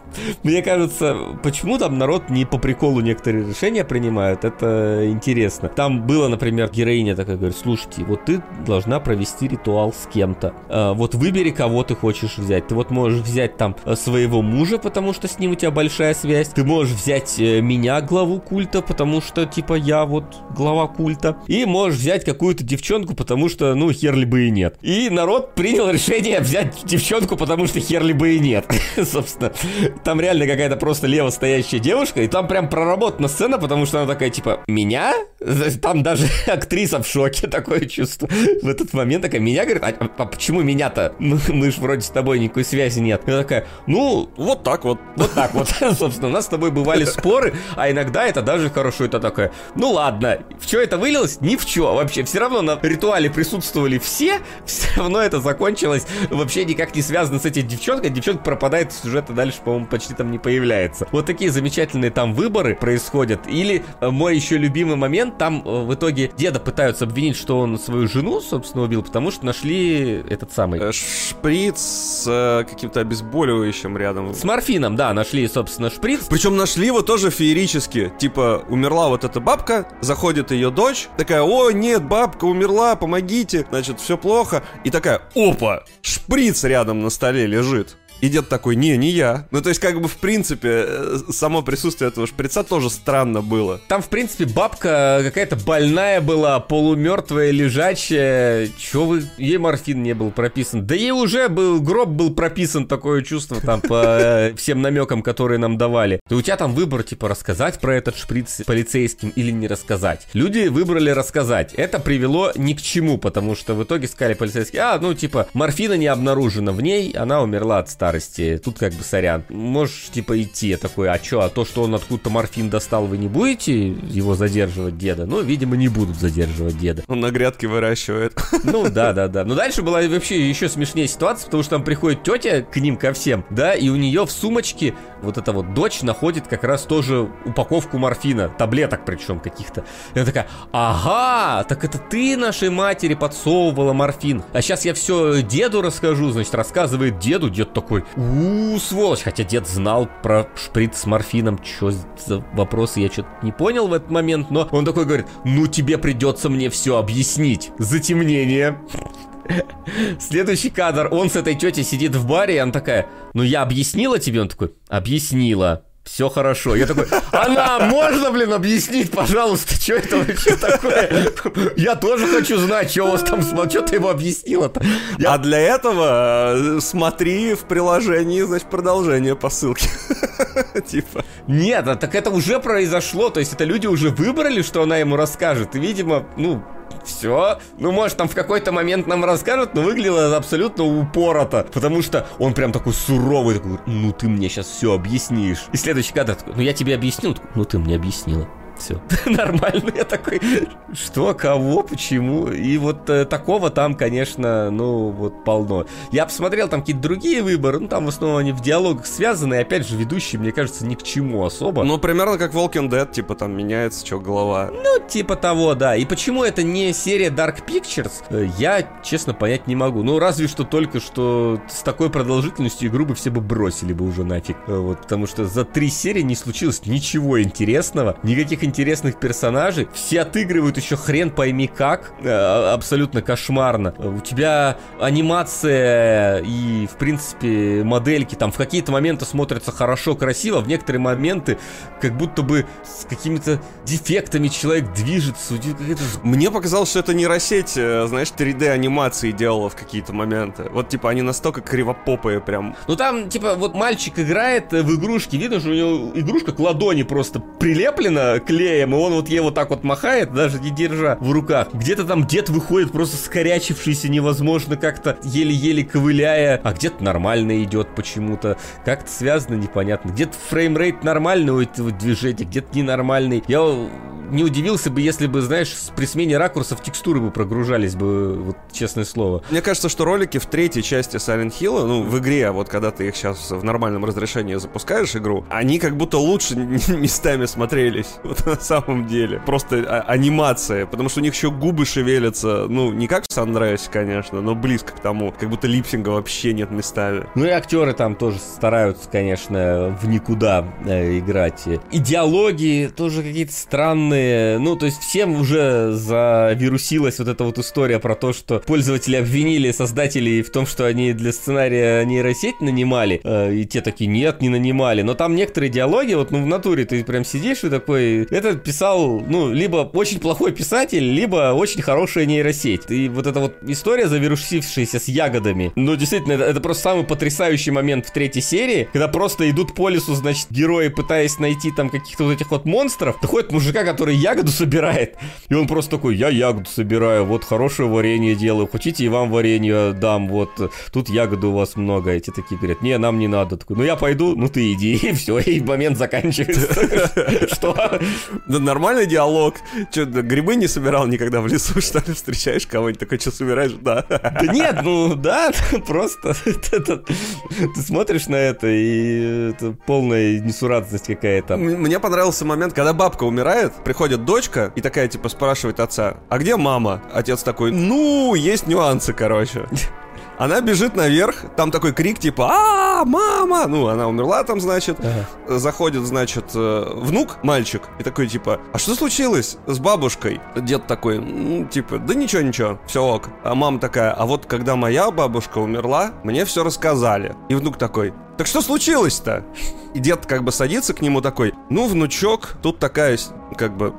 мне кажется, почему там народ не по приколу некоторые решения принимают, это интересно. Там было, например, героиня такая говорит, слушайте, вот ты должна провести ритуал с кем-то. А, вот выбери, кого ты хочешь взять. Ты вот можешь взять там э, своего мужа, потому что с ним у тебя большая связь. Ты можешь взять э, меня, главу культа, потому что, типа, я вот глава культа. И можешь взять какую-то девчонку, потому что, ну, хер ли бы и нет. И народ принял решение взять девчонку, потому что хер ли бы и нет. Собственно, там реально какая-то просто лево стоящая девушка, и там прям проработана сцена, потому что она такая, типа, меня? Там даже актриса в шоке, такое чувство. В этот момент такая, меня, говорит, а, а почему меня-то? Мы, мы же вроде с тобой никакой связи нет. Я такая, ну, вот так вот. Вот так вот. Собственно, у нас с тобой бывали споры, а иногда это даже хорошо. Это такая, ну ладно, в что это вылилось? Ни в что вообще. Все равно на ритуале присутствовали все, все равно это закончилось вообще никак не связано с этой девчонкой. Девчонка пропадает сюжета дальше, по-моему, почти там не появляется. Вот такие замечательные там выборы происходят. Или э, мой еще любимый момент, там э, в итоге деда пытаются обвинить, что он свою жену, собственно, убил, потому что нашли этот самый... Э, шприц с каким-то обезболивающим рядом. С морфином, да, нашли, собственно, шприц. Причем нашли его тоже феерически. Типа, умерла вот эта бабка, заходит ее дочь, такая, о, нет, бабка умерла, помогите, значит, все плохо. И такая, опа, шприц рядом на столе лежит. И дед такой, не, не я. Ну, то есть, как бы, в принципе, э, само присутствие этого шприца тоже странно было. Там, в принципе, бабка какая-то больная была, полумертвая, лежачая. Чего вы... Ей морфин не был прописан. Да ей уже был, гроб был прописан, такое чувство там по э, всем намекам, которые нам давали. И у тебя там выбор, типа, рассказать про этот шприц полицейским или не рассказать. Люди выбрали рассказать. Это привело ни к чему, потому что в итоге сказали полицейские, а, ну, типа, морфина не обнаружено в ней, она умерла от старости старости. Тут как бы сорян. Можешь типа идти. Я такой, а чё, а то, что он откуда-то морфин достал, вы не будете его задерживать, деда? Ну, видимо, не будут задерживать деда. Он на грядке выращивает. Ну, да, да, да. Но дальше была вообще еще смешнее ситуация, потому что там приходит тетя к ним ко всем, да, и у нее в сумочке вот эта вот дочь находит как раз тоже упаковку морфина, таблеток причем каких-то. И она такая, ага, так это ты нашей матери подсовывала морфин. А сейчас я все деду расскажу, значит, рассказывает деду, дед такой, у сволочь. Хотя дед знал про шприц с морфином. Что за вопросы, я что-то не понял в этот момент. Но он такой говорит, ну тебе придется мне все объяснить. Затемнение. Следующий кадр, он с этой тетей сидит в баре, и она такая, ну я объяснила тебе? Он такой, объяснила все хорошо. Я такой, она, можно, блин, объяснить, пожалуйста, что это вообще такое? Я тоже хочу знать, что у вас там, что ты ему объяснила-то. Я... А для этого э, смотри в приложении, значит, продолжение по ссылке. Типа. Нет, а так это уже произошло, то есть это люди уже выбрали, что она ему расскажет, и, видимо, ну, все. Ну, может, там в какой-то момент нам расскажут, но выглядело абсолютно упорото. Потому что он прям такой суровый, такой, ну ты мне сейчас все объяснишь. И следующий кадр такой, ну я тебе объяснил, ну ты мне объяснила. Все, нормально. Я такой, что, кого, почему? И вот э, такого там, конечно, ну, вот полно. Я посмотрел там какие-то другие выборы, ну, там в основном они в диалогах связаны, и опять же, ведущие, мне кажется, ни к чему особо. Ну, примерно как Walking Dead, типа, там меняется, что, голова. Ну, типа того, да. И почему это не серия Dark Pictures, э, я, честно, понять не могу. Ну, разве что только что с такой продолжительностью игру бы все бы бросили бы уже нафиг. Э, вот, потому что за три серии не случилось ничего интересного, никаких интересных персонажей. Все отыгрывают еще хрен пойми как. Э, абсолютно кошмарно. У тебя анимация и, в принципе, модельки там в какие-то моменты смотрятся хорошо, красиво, в некоторые моменты как будто бы с какими-то дефектами человек движется. Мне показалось, что это нейросеть, э, знаешь, 3D анимации делала в какие-то моменты. Вот, типа, они настолько кривопопые прям. Ну там, типа, вот мальчик играет в игрушки, видно, что у него игрушка к ладони просто прилеплена клеем, и он вот ей вот так вот махает, даже не держа в руках. Где-то там дед выходит просто скорячившийся невозможно как-то, еле-еле ковыляя, а где-то нормально идет почему-то. Как-то связано непонятно. Где-то фреймрейт нормальный у этого движения, где-то ненормальный. Я не удивился бы, если бы, знаешь, при смене ракурсов текстуры бы прогружались бы, вот честное слово. Мне кажется, что ролики в третьей части Silent Hill, ну, в игре, вот когда ты их сейчас в нормальном разрешении запускаешь игру, они как будто лучше местами смотрелись, вот на самом деле. Просто а- анимация, потому что у них еще губы шевелятся, ну, не как в Sunrise, конечно, но близко к тому, как будто липсинга вообще нет местами. Ну и актеры там тоже стараются, конечно, в никуда э, играть. И диалоги тоже какие-то странные, ну, то есть всем уже завирусилась вот эта вот история про то, что пользователи обвинили создателей в том, что они для сценария нейросеть нанимали, э, и те такие, нет, не нанимали. Но там некоторые диалоги, вот, ну, в натуре ты прям сидишь и такой, это писал, ну, либо очень плохой писатель, либо очень хорошая нейросеть. И вот эта вот история, завирусившаяся с ягодами, ну, действительно, это, это просто самый потрясающий момент в третьей серии, когда просто идут по лесу, значит, герои, пытаясь найти там каких-то вот этих вот монстров, доходит мужика, который ягоду собирает. И он просто такой, я ягоду собираю, вот хорошее варенье делаю, хотите и вам варенье дам, вот тут ягоды у вас много. Эти такие говорят, не, нам не надо. Такой, ну я пойду, ну ты иди, и все, и момент заканчивается. Что? Да нормальный диалог. Че, грибы не собирал никогда в лесу, что ли? Встречаешь кого-нибудь, такой, что собираешь? Да. Да нет, ну да, просто ты смотришь на это, и это полная несуразность какая-то. Мне понравился момент, когда бабка умирает, приходит дочка и такая, типа, спрашивает отца, а где мама? Отец такой, ну, есть нюансы, короче. Она бежит наверх, там такой крик типа а мама! Ну, она умерла там, значит. Ага. Заходит, значит, э, внук, мальчик, и такой типа, а что случилось с бабушкой? Дед такой, ну, типа, да ничего, ничего, все ок. А мама такая, а вот когда моя бабушка умерла, мне все рассказали. И внук такой, так что случилось-то? И дед как бы садится к нему такой, ну, внучок, тут такая, как бы,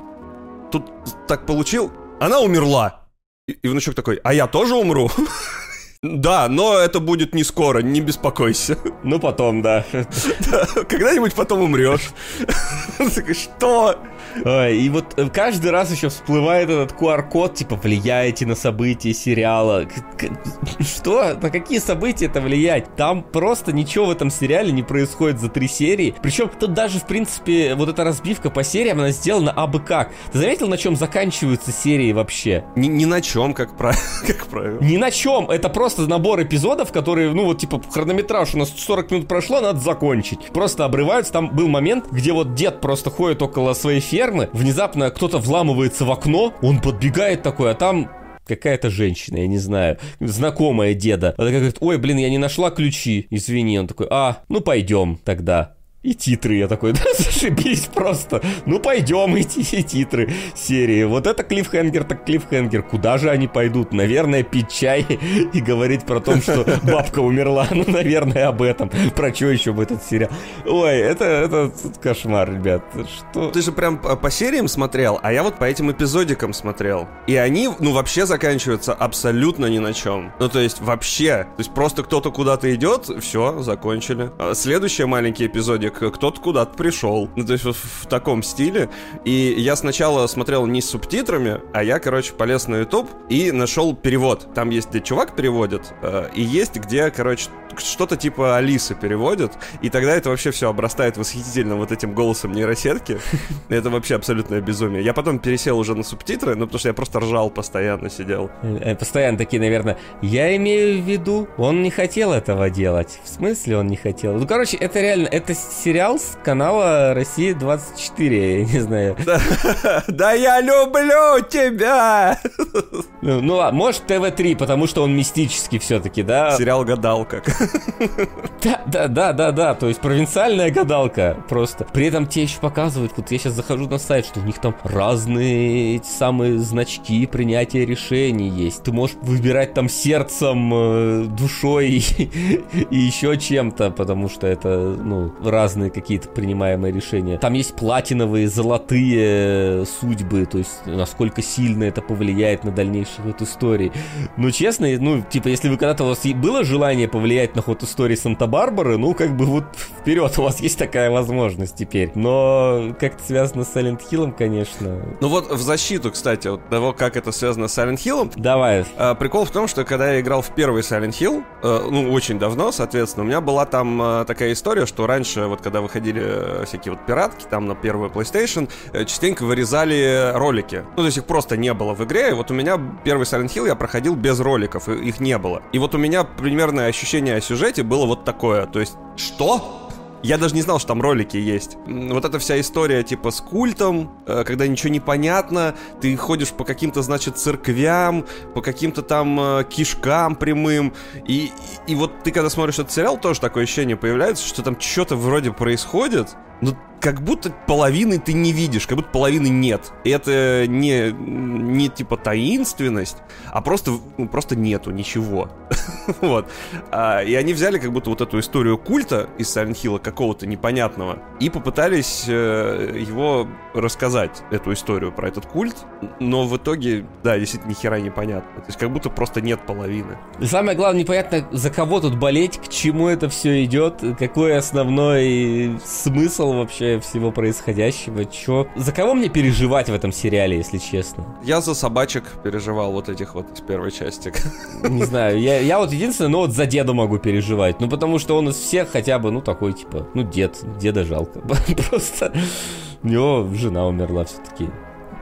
тут так получил, она умерла. И, и внучок такой, а я тоже умру? Да, но это будет не скоро, не беспокойся. Ну, потом, да. Когда-нибудь потом умрешь. Что? И вот э, каждый раз еще всплывает этот QR-код, типа, влияете на события сериала. Что? На какие события это влиять? Там просто ничего в этом сериале не происходит за три серии. Причем тут даже, в принципе, вот эта разбивка по сериям, она сделана абы как. Ты заметил, на чем заканчиваются серии вообще? Ни, ни на чем, как, как правило. Ни на чем. Это просто набор эпизодов, которые, ну вот, типа, хронометраж у нас 40 минут прошло, надо закончить. Просто обрываются. Там был момент, где вот дед просто ходит около своей фермы, фермы, внезапно кто-то вламывается в окно, он подбегает такой, а там какая-то женщина, я не знаю, знакомая деда. Она говорит, ой, блин, я не нашла ключи, извини. Он такой, а, ну пойдем тогда и титры. Я такой, да зашибись просто. Ну, пойдем, идти и титры серии. Вот это клиффхенгер, так клиффхенгер. Куда же они пойдут? Наверное, пить чай и говорить про то, что бабка умерла. Ну, наверное, об этом. Про что еще бы этот сериал? Ой, это, это кошмар, ребят. Что? Ты же прям по сериям смотрел, а я вот по этим эпизодикам смотрел. И они, ну, вообще заканчиваются абсолютно ни на чем. Ну, то есть, вообще. То есть, просто кто-то куда-то идет, все, закончили. А следующий маленький эпизодик кто-то куда-то пришел. Ну, то есть вот в таком стиле. И я сначала смотрел не с субтитрами, а я, короче, полез на YouTube и нашел перевод. Там есть, где чувак переводит, э, и есть, где, короче, что-то типа Алисы переводят, и тогда это вообще все обрастает восхитительным вот этим голосом нейросетки. Это вообще абсолютное безумие. Я потом пересел уже на субтитры, ну потому что я просто ржал постоянно, сидел. Э, постоянно такие, наверное, я имею в виду, он не хотел этого делать. В смысле он не хотел? Ну, короче, это реально, это сериал с канала Россия 24, я не знаю. Да я люблю тебя! Ну, ну ладно, может ТВ-3, потому что он мистический все-таки, да? Сериал «Гадалка». Да, да, да, да, да, то есть провинциальная гадалка просто. При этом тебе еще показывают, вот я сейчас захожу на сайт, что у них там разные эти самые значки принятия решений есть. Ты можешь выбирать там сердцем, э, душой и еще чем-то, потому что это, ну, разные какие-то принимаемые решения. Там есть платиновые, золотые судьбы, то есть насколько сильно это повлияет на дальнейший ход истории. Ну, честно, ну, типа, если вы когда-то у вас было желание повлиять на ход истории Санта-Барбары, ну, как бы вот вперед, у вас есть такая возможность теперь. Но как-то связано с Silent Hill, конечно. Ну вот в защиту, кстати, вот того, как это связано с Silent Hill. Давай. А, прикол в том, что когда я играл в первый Silent Hill, э, ну, очень давно, соответственно, у меня была там э, такая история, что раньше, вот когда выходили э, всякие вот пиратки, там на первую PlayStation, э, частенько вырезали ролики. Ну, то есть их просто не было в игре, и вот у меня первый Silent Hill я проходил без роликов, их не было. И вот у меня примерное ощущение сюжете было вот такое, то есть, что? Я даже не знал, что там ролики есть. Вот эта вся история типа с культом, э, когда ничего не понятно, ты ходишь по каким-то, значит, церквям, по каким-то там э, кишкам прямым, и, и, и вот ты когда смотришь этот сериал, тоже такое ощущение появляется, что там что-то вроде происходит, но как будто половины ты не видишь, как будто половины нет. И это не, не типа таинственность, а просто, ну, просто нету ничего. вот. А, и они взяли как будто вот эту историю культа из Silent Hill какого-то непонятного и попытались э, его рассказать, эту историю про этот культ, но в итоге, да, действительно ни хера непонятно. То есть как будто просто нет половины. Самое главное, непонятно, за кого тут болеть, к чему это все идет, какой основной смысл вообще всего происходящего. Чё? За кого мне переживать в этом сериале, если честно? Я за собачек переживал вот этих вот из первой части. Не знаю, я, я вот единственное, ну вот за деда могу переживать. Ну потому что он из всех хотя бы, ну такой типа, ну дед, деда жалко. Просто у него жена умерла все-таки.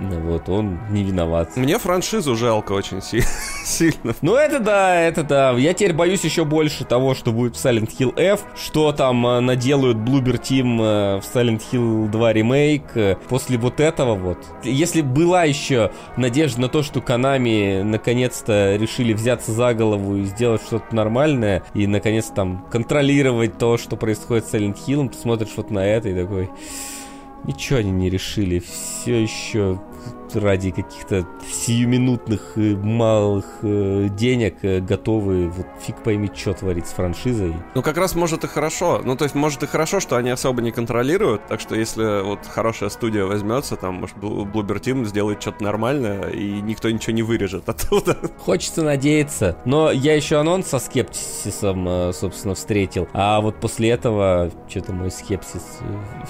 Ну вот, он не виноват. Мне франшизу жалко очень си- сильно. Ну это да, это да. Я теперь боюсь еще больше того, что будет в Silent Hill F, что там э, наделают Bloober Team э, в Silent Hill 2 ремейк. Э, после вот этого вот. Если была еще надежда на то, что Konami наконец-то решили взяться за голову и сделать что-то нормальное, и наконец там контролировать то, что происходит с Silent Hill, ты смотришь вот на это и такой... Ничего они не решили, все еще ради каких-то сиюминутных малых э, денег э, готовы вот фиг пойми, что творить с франшизой. Ну, как раз может и хорошо. Ну, то есть, может и хорошо, что они особо не контролируют, так что если вот хорошая студия возьмется, там, может, Bloober Team сделает что-то нормальное, и никто ничего не вырежет оттуда. Хочется надеяться. Но я еще анонс со скептисом, э, собственно, встретил. А вот после этого что-то мой скепсис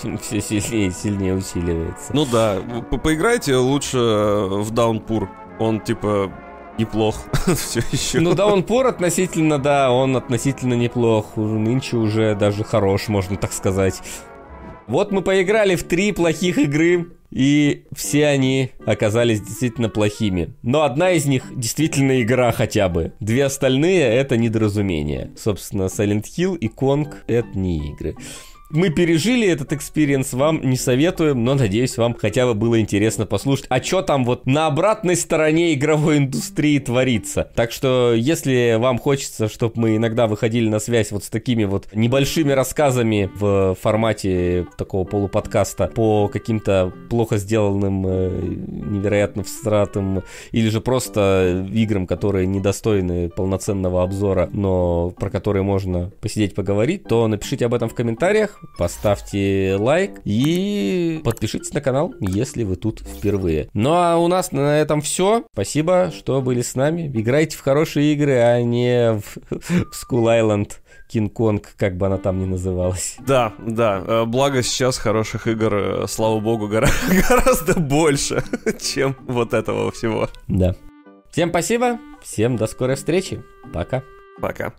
все сильнее и сильнее усиливается. Ну да, поиграйте лучше в Даунпур. Он типа неплох все еще. Ну, Даунпур относительно, да, он относительно неплох. Нынче уже даже хорош, можно так сказать. Вот мы поиграли в три плохих игры, и все они оказались действительно плохими. Но одна из них действительно игра хотя бы. Две остальные это недоразумение. Собственно, Silent Hill и Kong это не игры. Мы пережили этот experience, вам не советуем, но надеюсь, вам хотя бы было интересно послушать, а что там вот на обратной стороне игровой индустрии творится. Так что, если вам хочется, чтобы мы иногда выходили на связь вот с такими вот небольшими рассказами в формате такого полуподкаста по каким-то плохо сделанным, э, невероятно всратым или же просто играм, которые недостойны полноценного обзора, но про которые можно посидеть поговорить, то напишите об этом в комментариях. Поставьте лайк и подпишитесь на канал, если вы тут впервые. Ну а у нас на этом все. Спасибо, что были с нами. Играйте в хорошие игры, а не в, в School Island. Кинг-Конг, как бы она там ни называлась. Да, да. Э, благо сейчас хороших игр, э, слава богу, гора- гораздо больше, чем вот этого всего. Да. Всем спасибо, всем до скорой встречи. Пока. Пока.